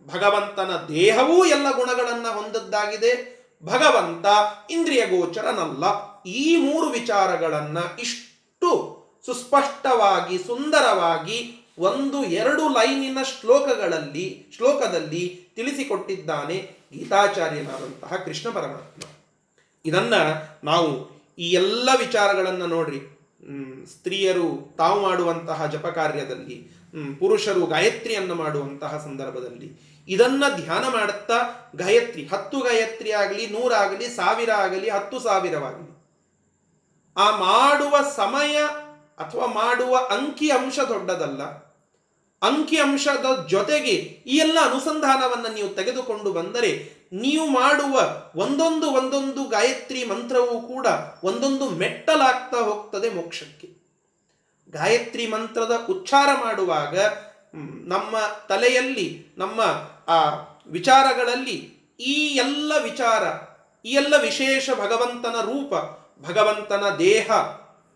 ಭಗವಂತನ ದೇಹವೂ ಎಲ್ಲ ಗುಣಗಳನ್ನು ಹೊಂದದ್ದಾಗಿದೆ. ಭಗವಂತ ಇಂದ್ರಿಯ ಗೋಚರನಲ್ಲ ಈ ಮೂರು ವಿಚಾರಗಳನ್ನು ಇಷ್ಟು ಸುಸ್ಪಷ್ಟವಾಗಿ, ಸುಂದರವಾಗಿ ಒಂದು ಎರಡು ಲೈನಿನ ಶ್ಲೋಕಗಳಲ್ಲಿ, ಶ್ಲೋಕದಲ್ಲಿ ತಿಳಿಸಿಕೊಟ್ಟಿದ್ದಾನೆ ಗೀತಾಚಾರ್ಯನಾದಂತಹ ಕೃಷ್ಣ ಪರಮಾತ್ಮ. ಇದನ್ನ ನಾವು ಈ ಎಲ್ಲ ವಿಚಾರಗಳನ್ನು ನೋಡ್ರಿ. ಸ್ತ್ರೀಯರು ತಾವು ಮಾಡುವಂತಹ ಜಪ ಕಾರ್ಯದಲ್ಲಿ ಪುರುಷರು ಗಾಯತ್ರಿಯನ್ನು ಮಾಡುವಂತಹ ಸಂದರ್ಭದಲ್ಲಿ ಇದನ್ನ ಧ್ಯಾನ ಮಾಡುತ್ತಾ ಗಾಯತ್ರಿ, ಹತ್ತು ಗಾಯತ್ರಿ ಆಗಲಿ ನೂರಾಗಲಿ ಸಾವಿರ ಆಗಲಿ, ಹತ್ತು ಸಾವಿರವಾಗಲಿ, ಆ ಮಾಡುವ ಸಮಯ ಅಥವಾ ಮಾಡುವ ಅಂಕಿ ಅಂಶ ದೊಡ್ಡದಲ್ಲ ಅಂಕಿ ಅಂಶದ ಜೊತೆಗೆ ಈ ಎಲ್ಲ ಅನುಸಂಧಾನವನ್ನು ನೀವು ತೆಗೆದುಕೊಂಡು ಬಂದರೆ ನೀವು ಮಾಡುವ ಒಂದೊಂದು ಒಂದೊಂದು ಗಾಯತ್ರಿ ಮಂತ್ರವೂ ಕೂಡ ಒಂದೊಂದು ಮೆಟ್ಟಲಾಗ್ತಾ ಹೋಗ್ತದೆ ಮೋಕ್ಷಕ್ಕೆ. ಗಾಯತ್ರಿ ಮಂತ್ರದ ಉಚ್ಚಾರ ಮಾಡುವಾಗ ನಮ್ಮ ತಲೆಯಲ್ಲಿ, ನಮ್ಮ, ಆ, ವಿಚಾರಗಳಲ್ಲಿ ಈ ಎಲ್ಲ ವಿಚಾರ, ಈ ಎಲ್ಲ ವಿಶೇಷ ಭಗವಂತನ ರೂಪ, ಭಗವಂತನ ದೇಹ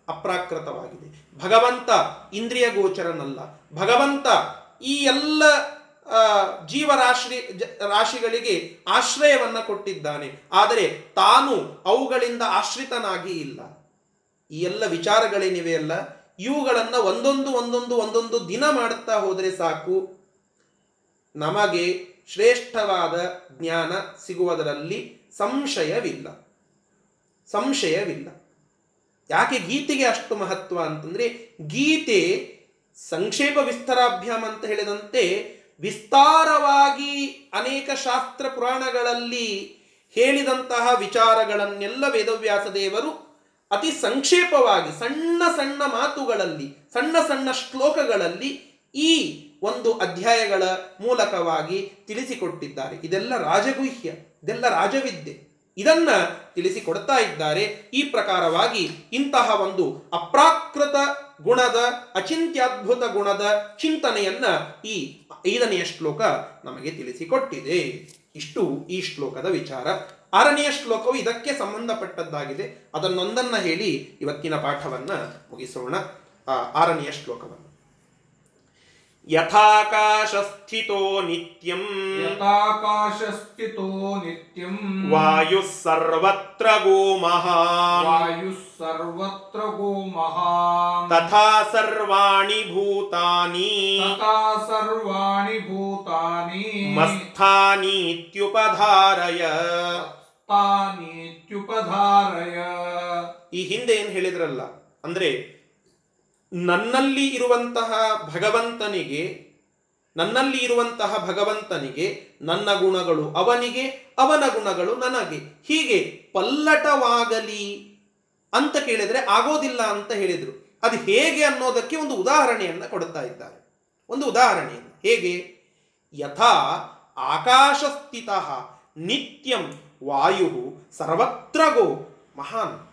ಅಪ್ರಾಕೃತವಾಗಿದೆ. ಭಗವಂತ ಇಂದ್ರಿಯ ಗೋಚರನಲ್ಲ. ಭಗವಂತ ಈ ಎಲ್ಲ ಜೀವರಾಶಿ ರಾಶಿಗಳಿಗೆ ಆಶ್ರಯವನ್ನು ಕೊಟ್ಟಿದ್ದಾನೆ. ಆದರೆ ತಾನು ಅವುಗಳಿಂದ ಆಶ್ರಿತನಾಗಿ ಇಲ್ಲ. ಈ ಎಲ್ಲ ವಿಚಾರಗಳೇನಿವೆ ಅಲ್ಲ? ಇವುಗಳನ್ನ ಒಂದೊಂದು ಒಂದೊಂದು ಒಂದೊಂದು ದಿನ ಮಾಡುತ್ತಾ ಹೋದರೆ ಸಾಕು. ನಮಗೆ ಶ್ರೇಷ್ಠವಾದ ಜ್ಞಾನ ಸಿಗುವುದರಲ್ಲಿ ಸಂಶಯವಿಲ್ಲ. ಸಂಶಯವಿಲ್ಲ. ಯಾಕೆ ಗೀತೆಗೆ ಅಷ್ಟು ಮಹತ್ವ ಅಂತಂದರೆ ಗೀತೆ ಸಂಕ್ಷೇಪ ವಿಸ್ತಾರಾಭ್ಯಾಮ ಅಂತ ಹೇಳಿದಂತೆ ವಿಸ್ತಾರವಾಗಿ ಅನೇಕ ಶಾಸ್ತ್ರ ಪುರಾಣಗಳಲ್ಲಿ ಹೇಳಿದಂತಹ ವಿಚಾರಗಳನ್ನೆಲ್ಲ ವೇದವ್ಯಾಸ ದೇವರು ಅತಿ ಸಂಕ್ಷೇಪವಾಗಿ ಸಣ್ಣ ಸಣ್ಣ ಮಾತುಗಳಲ್ಲಿ, ಸಣ್ಣ ಸಣ್ಣ ಶ್ಲೋಕಗಳಲ್ಲಿ ಈ ಒಂದು ಅಧ್ಯಾಯಗಳ ಮೂಲಕವಾಗಿ ತಿಳಿಸಿಕೊಟ್ಟಿದ್ದಾರೆ. ಇದೆಲ್ಲ ರಾಜಗುಹ್ಯ, ಇದೆಲ್ಲ ರಾಜವಿದ್ಯೆ. ಇದನ್ನ ತಿಳಿಸಿಕೊಡ್ತಾ ಇದ್ದಾರೆ. ಈ ಪ್ರಕಾರವಾಗಿ ಇಂತಹ ಒಂದು ಅಪ್ರಾಕೃತ ಗುಣದ, ಅಚಿಂತ್ಯದ್ಭುತ ಗುಣದ ಚಿಂತನೆಯನ್ನ ಈ ಐದನೆಯ ಶ್ಲೋಕ ನಮಗೆ ತಿಳಿಸಿಕೊಟ್ಟಿದೆ. ಇಷ್ಟು ಈ ಶ್ಲೋಕದ ವಿಚಾರ. ಆರನೆಯ ಶ್ಲೋಕವು ಇದಕ್ಕೆ ಸಂಬಂಧಪಟ್ಟದ್ದಾಗಿದೆ. ಅದನ್ನೊಂದನ್ನ ಹೇಳಿ ಇವತ್ತಿನ ಪಾಠವನ್ನ ಮುಗಿಸೋಣ. ಆರನೆಯ ಶ್ಲೋಕವನ್ನು. ಯಥಾಕಾಶ ಸ್ಥಿತೋ ನಿತ್ಯಂ ಯಥಾಕಾಶಸ್ಥಿತೋ ನಿತ್ಯಂ ವಾಯು ಸರ್ವತ್ರ ಗೋಮಹ ವಾಯು ಸರ್ವತ್ರ ಗೋಮಹ ತಥಾ ಸರ್ವಾಣಿ ಭೂತಾನಿ ತಥಾ ಸರ್ವಾಣಿ ಭೂತಾನಿ ಮಸ್ಥಾನೀತ್ಯುಪಧಾರಯ ತಾನೀತ್ಯುಪಧಾರಯ ಈ ಹಿಂದೆ ಏನು ಹೇಳಿದ್ರಲ್ಲ ಅಂದ್ರೆ ನನ್ನಲ್ಲಿ ಇರುವಂತಹ ಭಗವಂತನಿಗೆ, ನನ್ನಲ್ಲಿ ಇರುವಂತಹ ಭಗವಂತನಿಗೆ ನನ್ನ ಗುಣಗಳು ಅವನಿಗೆ, ಅವನ ಗುಣಗಳು ನನಗೆ. ಹೀಗೆ ಪಲ್ಲಟವಾಗಲಿ ಅಂತ ಕೇಳಿದರೆ ಆಗೋದಿಲ್ಲ ಅಂತ ಹೇಳಿದರು. ಅದು ಹೇಗೆ ಅನ್ನೋದಕ್ಕೆ ಒಂದು ಉದಾಹರಣೆಯನ್ನು ಕೊಡ್ತಾ ಇದ್ದಾರೆ. ಒಂದು ಉದಾಹರಣೆಯನ್ನು. ಹೇಗೆ? ಯಥಾ ಆಕಾಶಸ್ಥಿತ ನಿತ್ಯಂ ವಾಯು ಸರ್ವತ್ರಗೋ ಮಹಾನ್.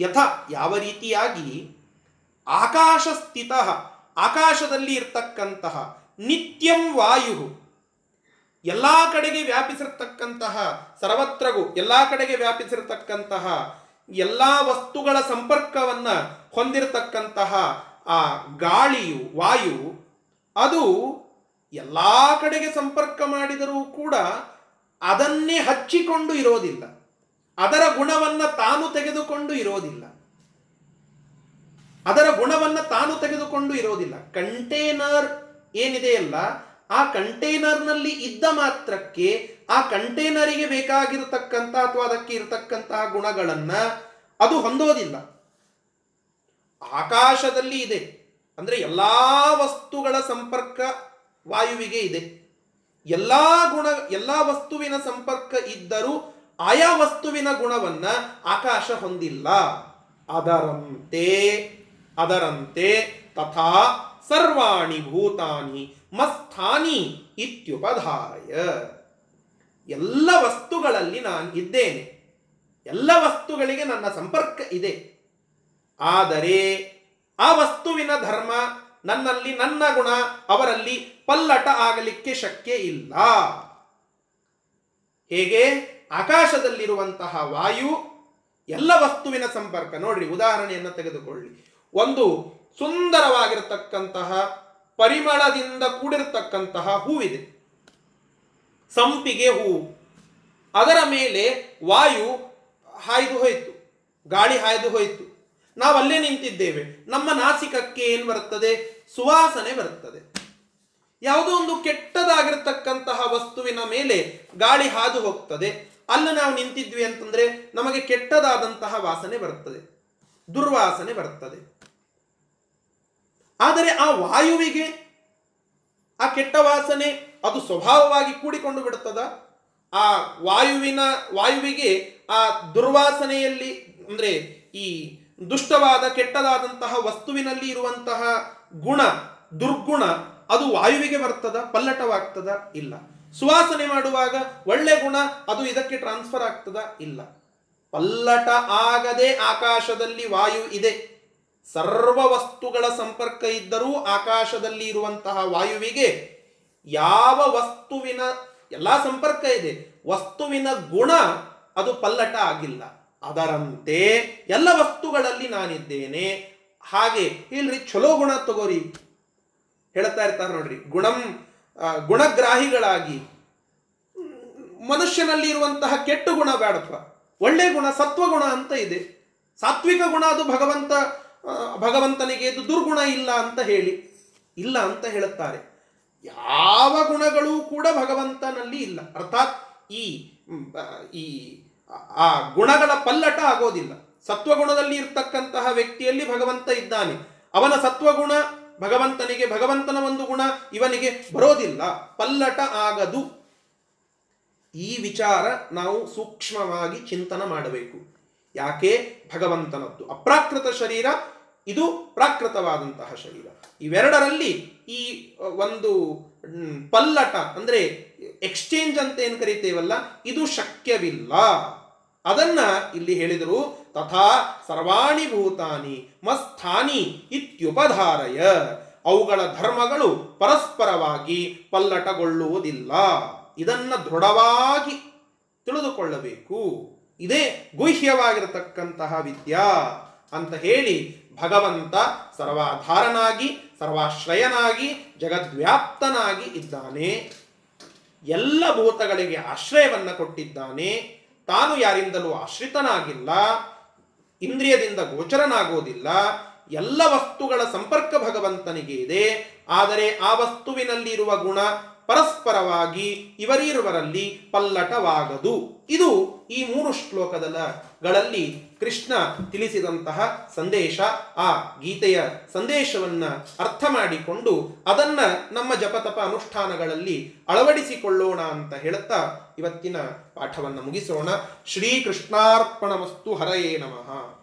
ಯಥ ಯಾವ ರೀತಿಯಾಗಿ? ಆಕಾಶ ಸ್ಥಿತ ಆಕಾಶದಲ್ಲಿ ಇರ್ತಕ್ಕಂತಹ ನಿತ್ಯಂ ವಾಯು ಎಲ್ಲ ಕಡೆಗೆ ವ್ಯಾಪಿಸಿರ್ತಕ್ಕಂತಹ ಸರ್ವತ್ರಗೂ, ಎಲ್ಲ ಕಡೆಗೆ ವ್ಯಾಪಿಸಿರ್ತಕ್ಕಂತಹ ಎಲ್ಲ ವಸ್ತುಗಳ ಸಂಪರ್ಕವನ್ನ ಹೊಂದಿರತಕ್ಕಂತಹ ಆ ಗಾಳಿಯು, ವಾಯು, ಅದು ಎಲ್ಲ ಕಡೆಗೆ ಸಂಪರ್ಕ ಮಾಡಿದರೂ ಕೂಡ ಅದನ್ನೇ ಹಚ್ಚಿಕೊಂಡು ಇರೋದಿಲ್ಲ. ಅದರ ಗುಣವನ್ನ ತಾನು ತೆಗೆದುಕೊಂಡು ಇರೋದಿಲ್ಲ. ಅದರ ಗುಣವನ್ನ ತಾನು ತೆಗೆದುಕೊಂಡು ಇರೋದಿಲ್ಲ. ಕಂಟೇನರ್ ಏನಿದೆಯಲ್ಲ, ಆ ಕಂಟೈನರ್ನಲ್ಲಿ ಇದ್ದ ಮಾತ್ರಕ್ಕೆ ಆ ಕಂಟೇನರಿಗೆ ಬೇಕಾಗಿರತಕ್ಕಂಥ ಅಥವಾ ಅದಕ್ಕೆ ಇರತಕ್ಕಂತಹ ಗುಣಗಳನ್ನ ಅದು ಹೊಂದೋದಿಲ್ಲ. ಆಕಾಶದಲ್ಲಿ ಇದೆ. ಅಂದ್ರೆ ಎಲ್ಲಾ ವಸ್ತುಗಳ ಸಂಪರ್ಕ ವಾಯುವಿಗೆ ಇದೆ. ಎಲ್ಲಾ ಗುಣ, ಎಲ್ಲಾ ವಸ್ತುವಿನ ಸಂಪರ್ಕ ಇದ್ದರೂ ಆಯಾ ವಸ್ತುವಿನ ಗುಣವನ್ನ ಆಕಾಶ ಹೊಂದಿಲ್ಲ. ಅದರಂತೆ ಅದರಂತೆ ತಥಾ ಸರ್ವಾಣಿ ಭೂತಾನಿ ಮಸ್ಥಾನಿ ಇತ್ಯುಪಧಾರಯ. ಎಲ್ಲ ವಸ್ತುಗಳಲ್ಲಿ ನಾನು ಇದ್ದೇನೆ. ಎಲ್ಲ ವಸ್ತುಗಳಿಗೆ ನನ್ನ ಸಂಪರ್ಕ ಇದೆ. ಆದರೆ ಆ ವಸ್ತುವಿನ ಧರ್ಮ ನನ್ನಲ್ಲಿ ನನ್ನ ಗುಣ ಅವರಲ್ಲಿ ಪಲ್ಲಟ ಆಗಲಿಕ್ಕೆ ಶಕ್ಯ ಇಲ್ಲ. ಹೇಗೆ? ಆಕಾಶದಲ್ಲಿರುವಂತಹ ವಾಯು ಎಲ್ಲ ವಸ್ತುವಿನ ಸಂಪರ್ಕ. ನೋಡ್ರಿ, ಉದಾಹರಣೆಯನ್ನು ತೆಗೆದುಕೊಳ್ಳಿ. ಒಂದು ಸುಂದರವಾಗಿರತಕ್ಕಂತಹ ಪರಿಮಳದಿಂದ ಕೂಡಿರತಕ್ಕಂತಹ ಹೂವಿದೆ. ಸಂಪಿಗೆ ಹೂವು. ಅದರ ಮೇಲೆ ವಾಯು ಹಾಯ್ದು ಹೋಯಿತು, ಗಾಳಿ ಹಾಯ್ದು ಹೋಯಿತು. ನಾವು ಅಲ್ಲೇ ನಿಂತಿದ್ದೇವೆ. ನಮ್ಮ ನಾಸಿಕಕ್ಕೆ ಏನು ಬರುತ್ತದೆ? ಸುವಾಸನೆ ಬರುತ್ತದೆ. ಯಾವುದೋ ಒಂದು ಕೆಟ್ಟದಾಗಿರ್ತಕ್ಕಂತಹ ವಸ್ತುವಿನ ಮೇಲೆ ಗಾಳಿ ಹಾದು ಹೋಗ್ತದೆ. ಅಲ್ಲಿ ನಾವು ನಿಂತಿದ್ವಿ ಅಂತಂದ್ರೆ ನಮಗೆ ಕೆಟ್ಟದಾದಂತಹ ವಾಸನೆ ಬರ್ತದೆ ದುರ್ವಾಸನೆ ಬರ್ತದೆ ಆದರೆ ಆ ವಾಯುವಿಗೆ ಆ ಕೆಟ್ಟ ವಾಸನೆ ಅದು ಸ್ವಭಾವವಾಗಿ ಕೂಡಿಕೊಂಡು ಬಿಡುತ್ತದ? ಆ ವಾಯುವಿನ, ವಾಯುವಿಗೆ ಆ ದುರ್ವಾಸನೆಯಲ್ಲಿ, ಅಂದರೆ ಈ ದುಷ್ಟವಾದ, ಕೆಟ್ಟದಾದಂತಹ ವಸ್ತುವಿನಲ್ಲಿ ಇರುವಂತಹ ಗುಣ, ದುರ್ಗುಣ, ಅದು ವಾಯುವಿಗೆ ಬರ್ತದ, ಪಲ್ಲಟವಾಗ್ತದ? ಇಲ್ಲ. ಸುವಾಸನೆ ಮಾಡುವಾಗ ಒಳ್ಳೆ ಗುಣ, ಅದು ಇದಕ್ಕೆ ಟ್ರಾನ್ಸ್ಫರ್ ಆಗ್ತದ? ಇಲ್ಲ. ಪಲ್ಲಟ ಆಗದೆ ಆಕಾಶದಲ್ಲಿ ವಾಯು ಇದೆ. ಸರ್ವ ವಸ್ತುಗಳ ಸಂಪರ್ಕ ಇದ್ದರೂ ಆಕಾಶದಲ್ಲಿ ಇರುವಂತಹ ವಾಯುವಿಗೆ ಯಾವ ವಸ್ತುವಿನ ಎಲ್ಲ ಸಂಪರ್ಕ ಇದೆ, ವಸ್ತುವಿನ ಗುಣ ಅದು ಪಲ್ಲಟ ಆಗಿಲ್ಲ. ಅದರಂತೆ ಎಲ್ಲ ವಸ್ತುಗಳಲ್ಲಿ ನಾನಿದ್ದೇನೆ. ಹಾಗೆ ಇಲ್ರಿ ಚಲೋ ಗುಣ ತಗೋರಿ. ಹೇಳ್ತಾ ಇರ್ತಾರೆ ನೋಡ್ರಿ, ಗುಣಂ ಗುಣಗ್ರಾಹಿಗಳಾಗಿ ಮನುಷ್ಯನಲ್ಲಿ ಇರುವಂತಹ ಕೆಟ್ಟ ಗುಣ ಬೇಡಪ್ಪ. ಒಳ್ಳೆ ಗುಣ ಸತ್ವಗುಣ ಅಂತ ಇದೆ. ಸಾತ್ವಿಕ ಗುಣ ಅದು ಭಗವಂತ ಭಗವಂತನಿಗೆ ಇದು ದುರ್ಗುಣ ಇಲ್ಲ ಅಂತ ಹೇಳಿ, ಇಲ್ಲ ಅಂತ ಹೇಳುತ್ತಾರೆ. ಯಾವ ಗುಣಗಳೂ ಕೂಡ ಭಗವಂತನಲ್ಲಿ ಇಲ್ಲ. ಅರ್ಥಾತ್ ಈ ಈ, ಆ ಗುಣಗಳ ಪಲ್ಲಟ ಆಗೋದಿಲ್ಲ. ಸತ್ವಗುಣದಲ್ಲಿ ಇರ್ತಕ್ಕಂತಹ ವ್ಯಕ್ತಿಯಲ್ಲಿ ಭಗವಂತ ಇದ್ದಾನೆ. ಅವನ ಸತ್ವಗುಣ, ಭಗವಂತನಿಗೆ ಭಗವಂತನ ಒಂದು ಗುಣ ಇವನಿಗೆ ಬರೋದಿಲ್ಲ. ಪಲ್ಲಟ ಆಗದು. ಈ ವಿಚಾರ ನಾವು ಸೂಕ್ಷ್ಮವಾಗಿ ಚಿಂತನ ಮಾಡಬೇಕು. ಯಾಕೆ? ಭಗವಂತನದ್ದು. ಅಪ್ರಾಕೃತ ಶರೀರ ಇದು ಪ್ರಾಕೃತವಾದಂತಹ ಶರೀರ. ಇವೆರಡರಲ್ಲಿ ಈ ಒಂದು ಪಲ್ಲಟ ಅಂದರೆ ಎಕ್ಸ್ಚೇಂಜ್ ಅಂತ ಏನು ಕರಿತೇವಲ್ಲ, ಇದು ಶಕ್ಯವಿಲ್ಲ. ಅದನ್ನ ಇಲ್ಲಿ ಹೇಳಿದರು, ತಥಾ ಸರ್ವಾಣಿ ಭೂತಾನಿ ಮಸ್ಥಾನಿ ಇತ್ಯುಪಧಾರಯ. ಅವುಗಳ ಧರ್ಮಗಳು ಪರಸ್ಪರವಾಗಿ ಪಲ್ಲಟಗೊಳ್ಳುವುದಿಲ್ಲ. ಇದನ್ನು ದೃಢವಾಗಿ ತಿಳಿದುಕೊಳ್ಳಬೇಕು. ಇದೇ ಗುಹ್ಯವಾಗಿರತಕ್ಕಂತಹ ವಿದ್ಯಾ ಅಂತ ಹೇಳಿ ಭಗವಂತ ಸರ್ವಾಧಾರನಾಗಿ, ಸರ್ವಾಶ್ರಯನಾಗಿ, ಜಗದ್ವ್ಯಾಪ್ತನಾಗಿ ಇದ್ದಾನೆ. ಎಲ್ಲ ಭೂತಗಳಿಗೆ ಆಶ್ರಯವನ್ನು ಕೊಟ್ಟಿದ್ದಾನೆ. ತಾನು ಯಾರಿಂದಲೂ ಆಶ್ರಿತನಾಗಿಲ್ಲ. ಇಂದ್ರಿಯದಿಂದ ಗೋಚರನಾಗೋದಿಲ್ಲ. ಎಲ್ಲ ವಸ್ತುಗಳ ಸಂಪರ್ಕ ಭಗವಂತನಿಗೆ ಇದೆ. ಆದರೆ ಆ ವಸ್ತುವಿನಲ್ಲಿರುವ ಗುಣ ಪರಸ್ಪರವಾಗಿ ಇವರಿರುವರಲ್ಲಿ ಪಲ್ಲಟವಾಗದು. ಇದು ಈ ಮೂರು ಶ್ಲೋಕದಲ್ಲಿ ಕೃಷ್ಣ ತಿಳಿಸಿದಂತಹ ಸಂದೇಶ ಆ ಗೀತೆಯ ಸಂದೇಶವನ್ನ ಅರ್ಥ ಮಾಡಿಕೊಂಡು ಅದನ್ನ ನಮ್ಮ ಜಪತಪ ಅನುಷ್ಠಾನಗಳಲ್ಲಿ ಅಳವಡಿಸಿಕೊಳ್ಳೋಣ ಅಂತ ಹೇಳುತ್ತಾ ಇವತ್ತಿನ ಪಾಠವನ್ನು ಮುಗಿಸೋಣ. ಶ್ರೀಕೃಷ್ಣಾರ್ಪಣಮಸ್ತು ಹರಯೇ ನಮಃ.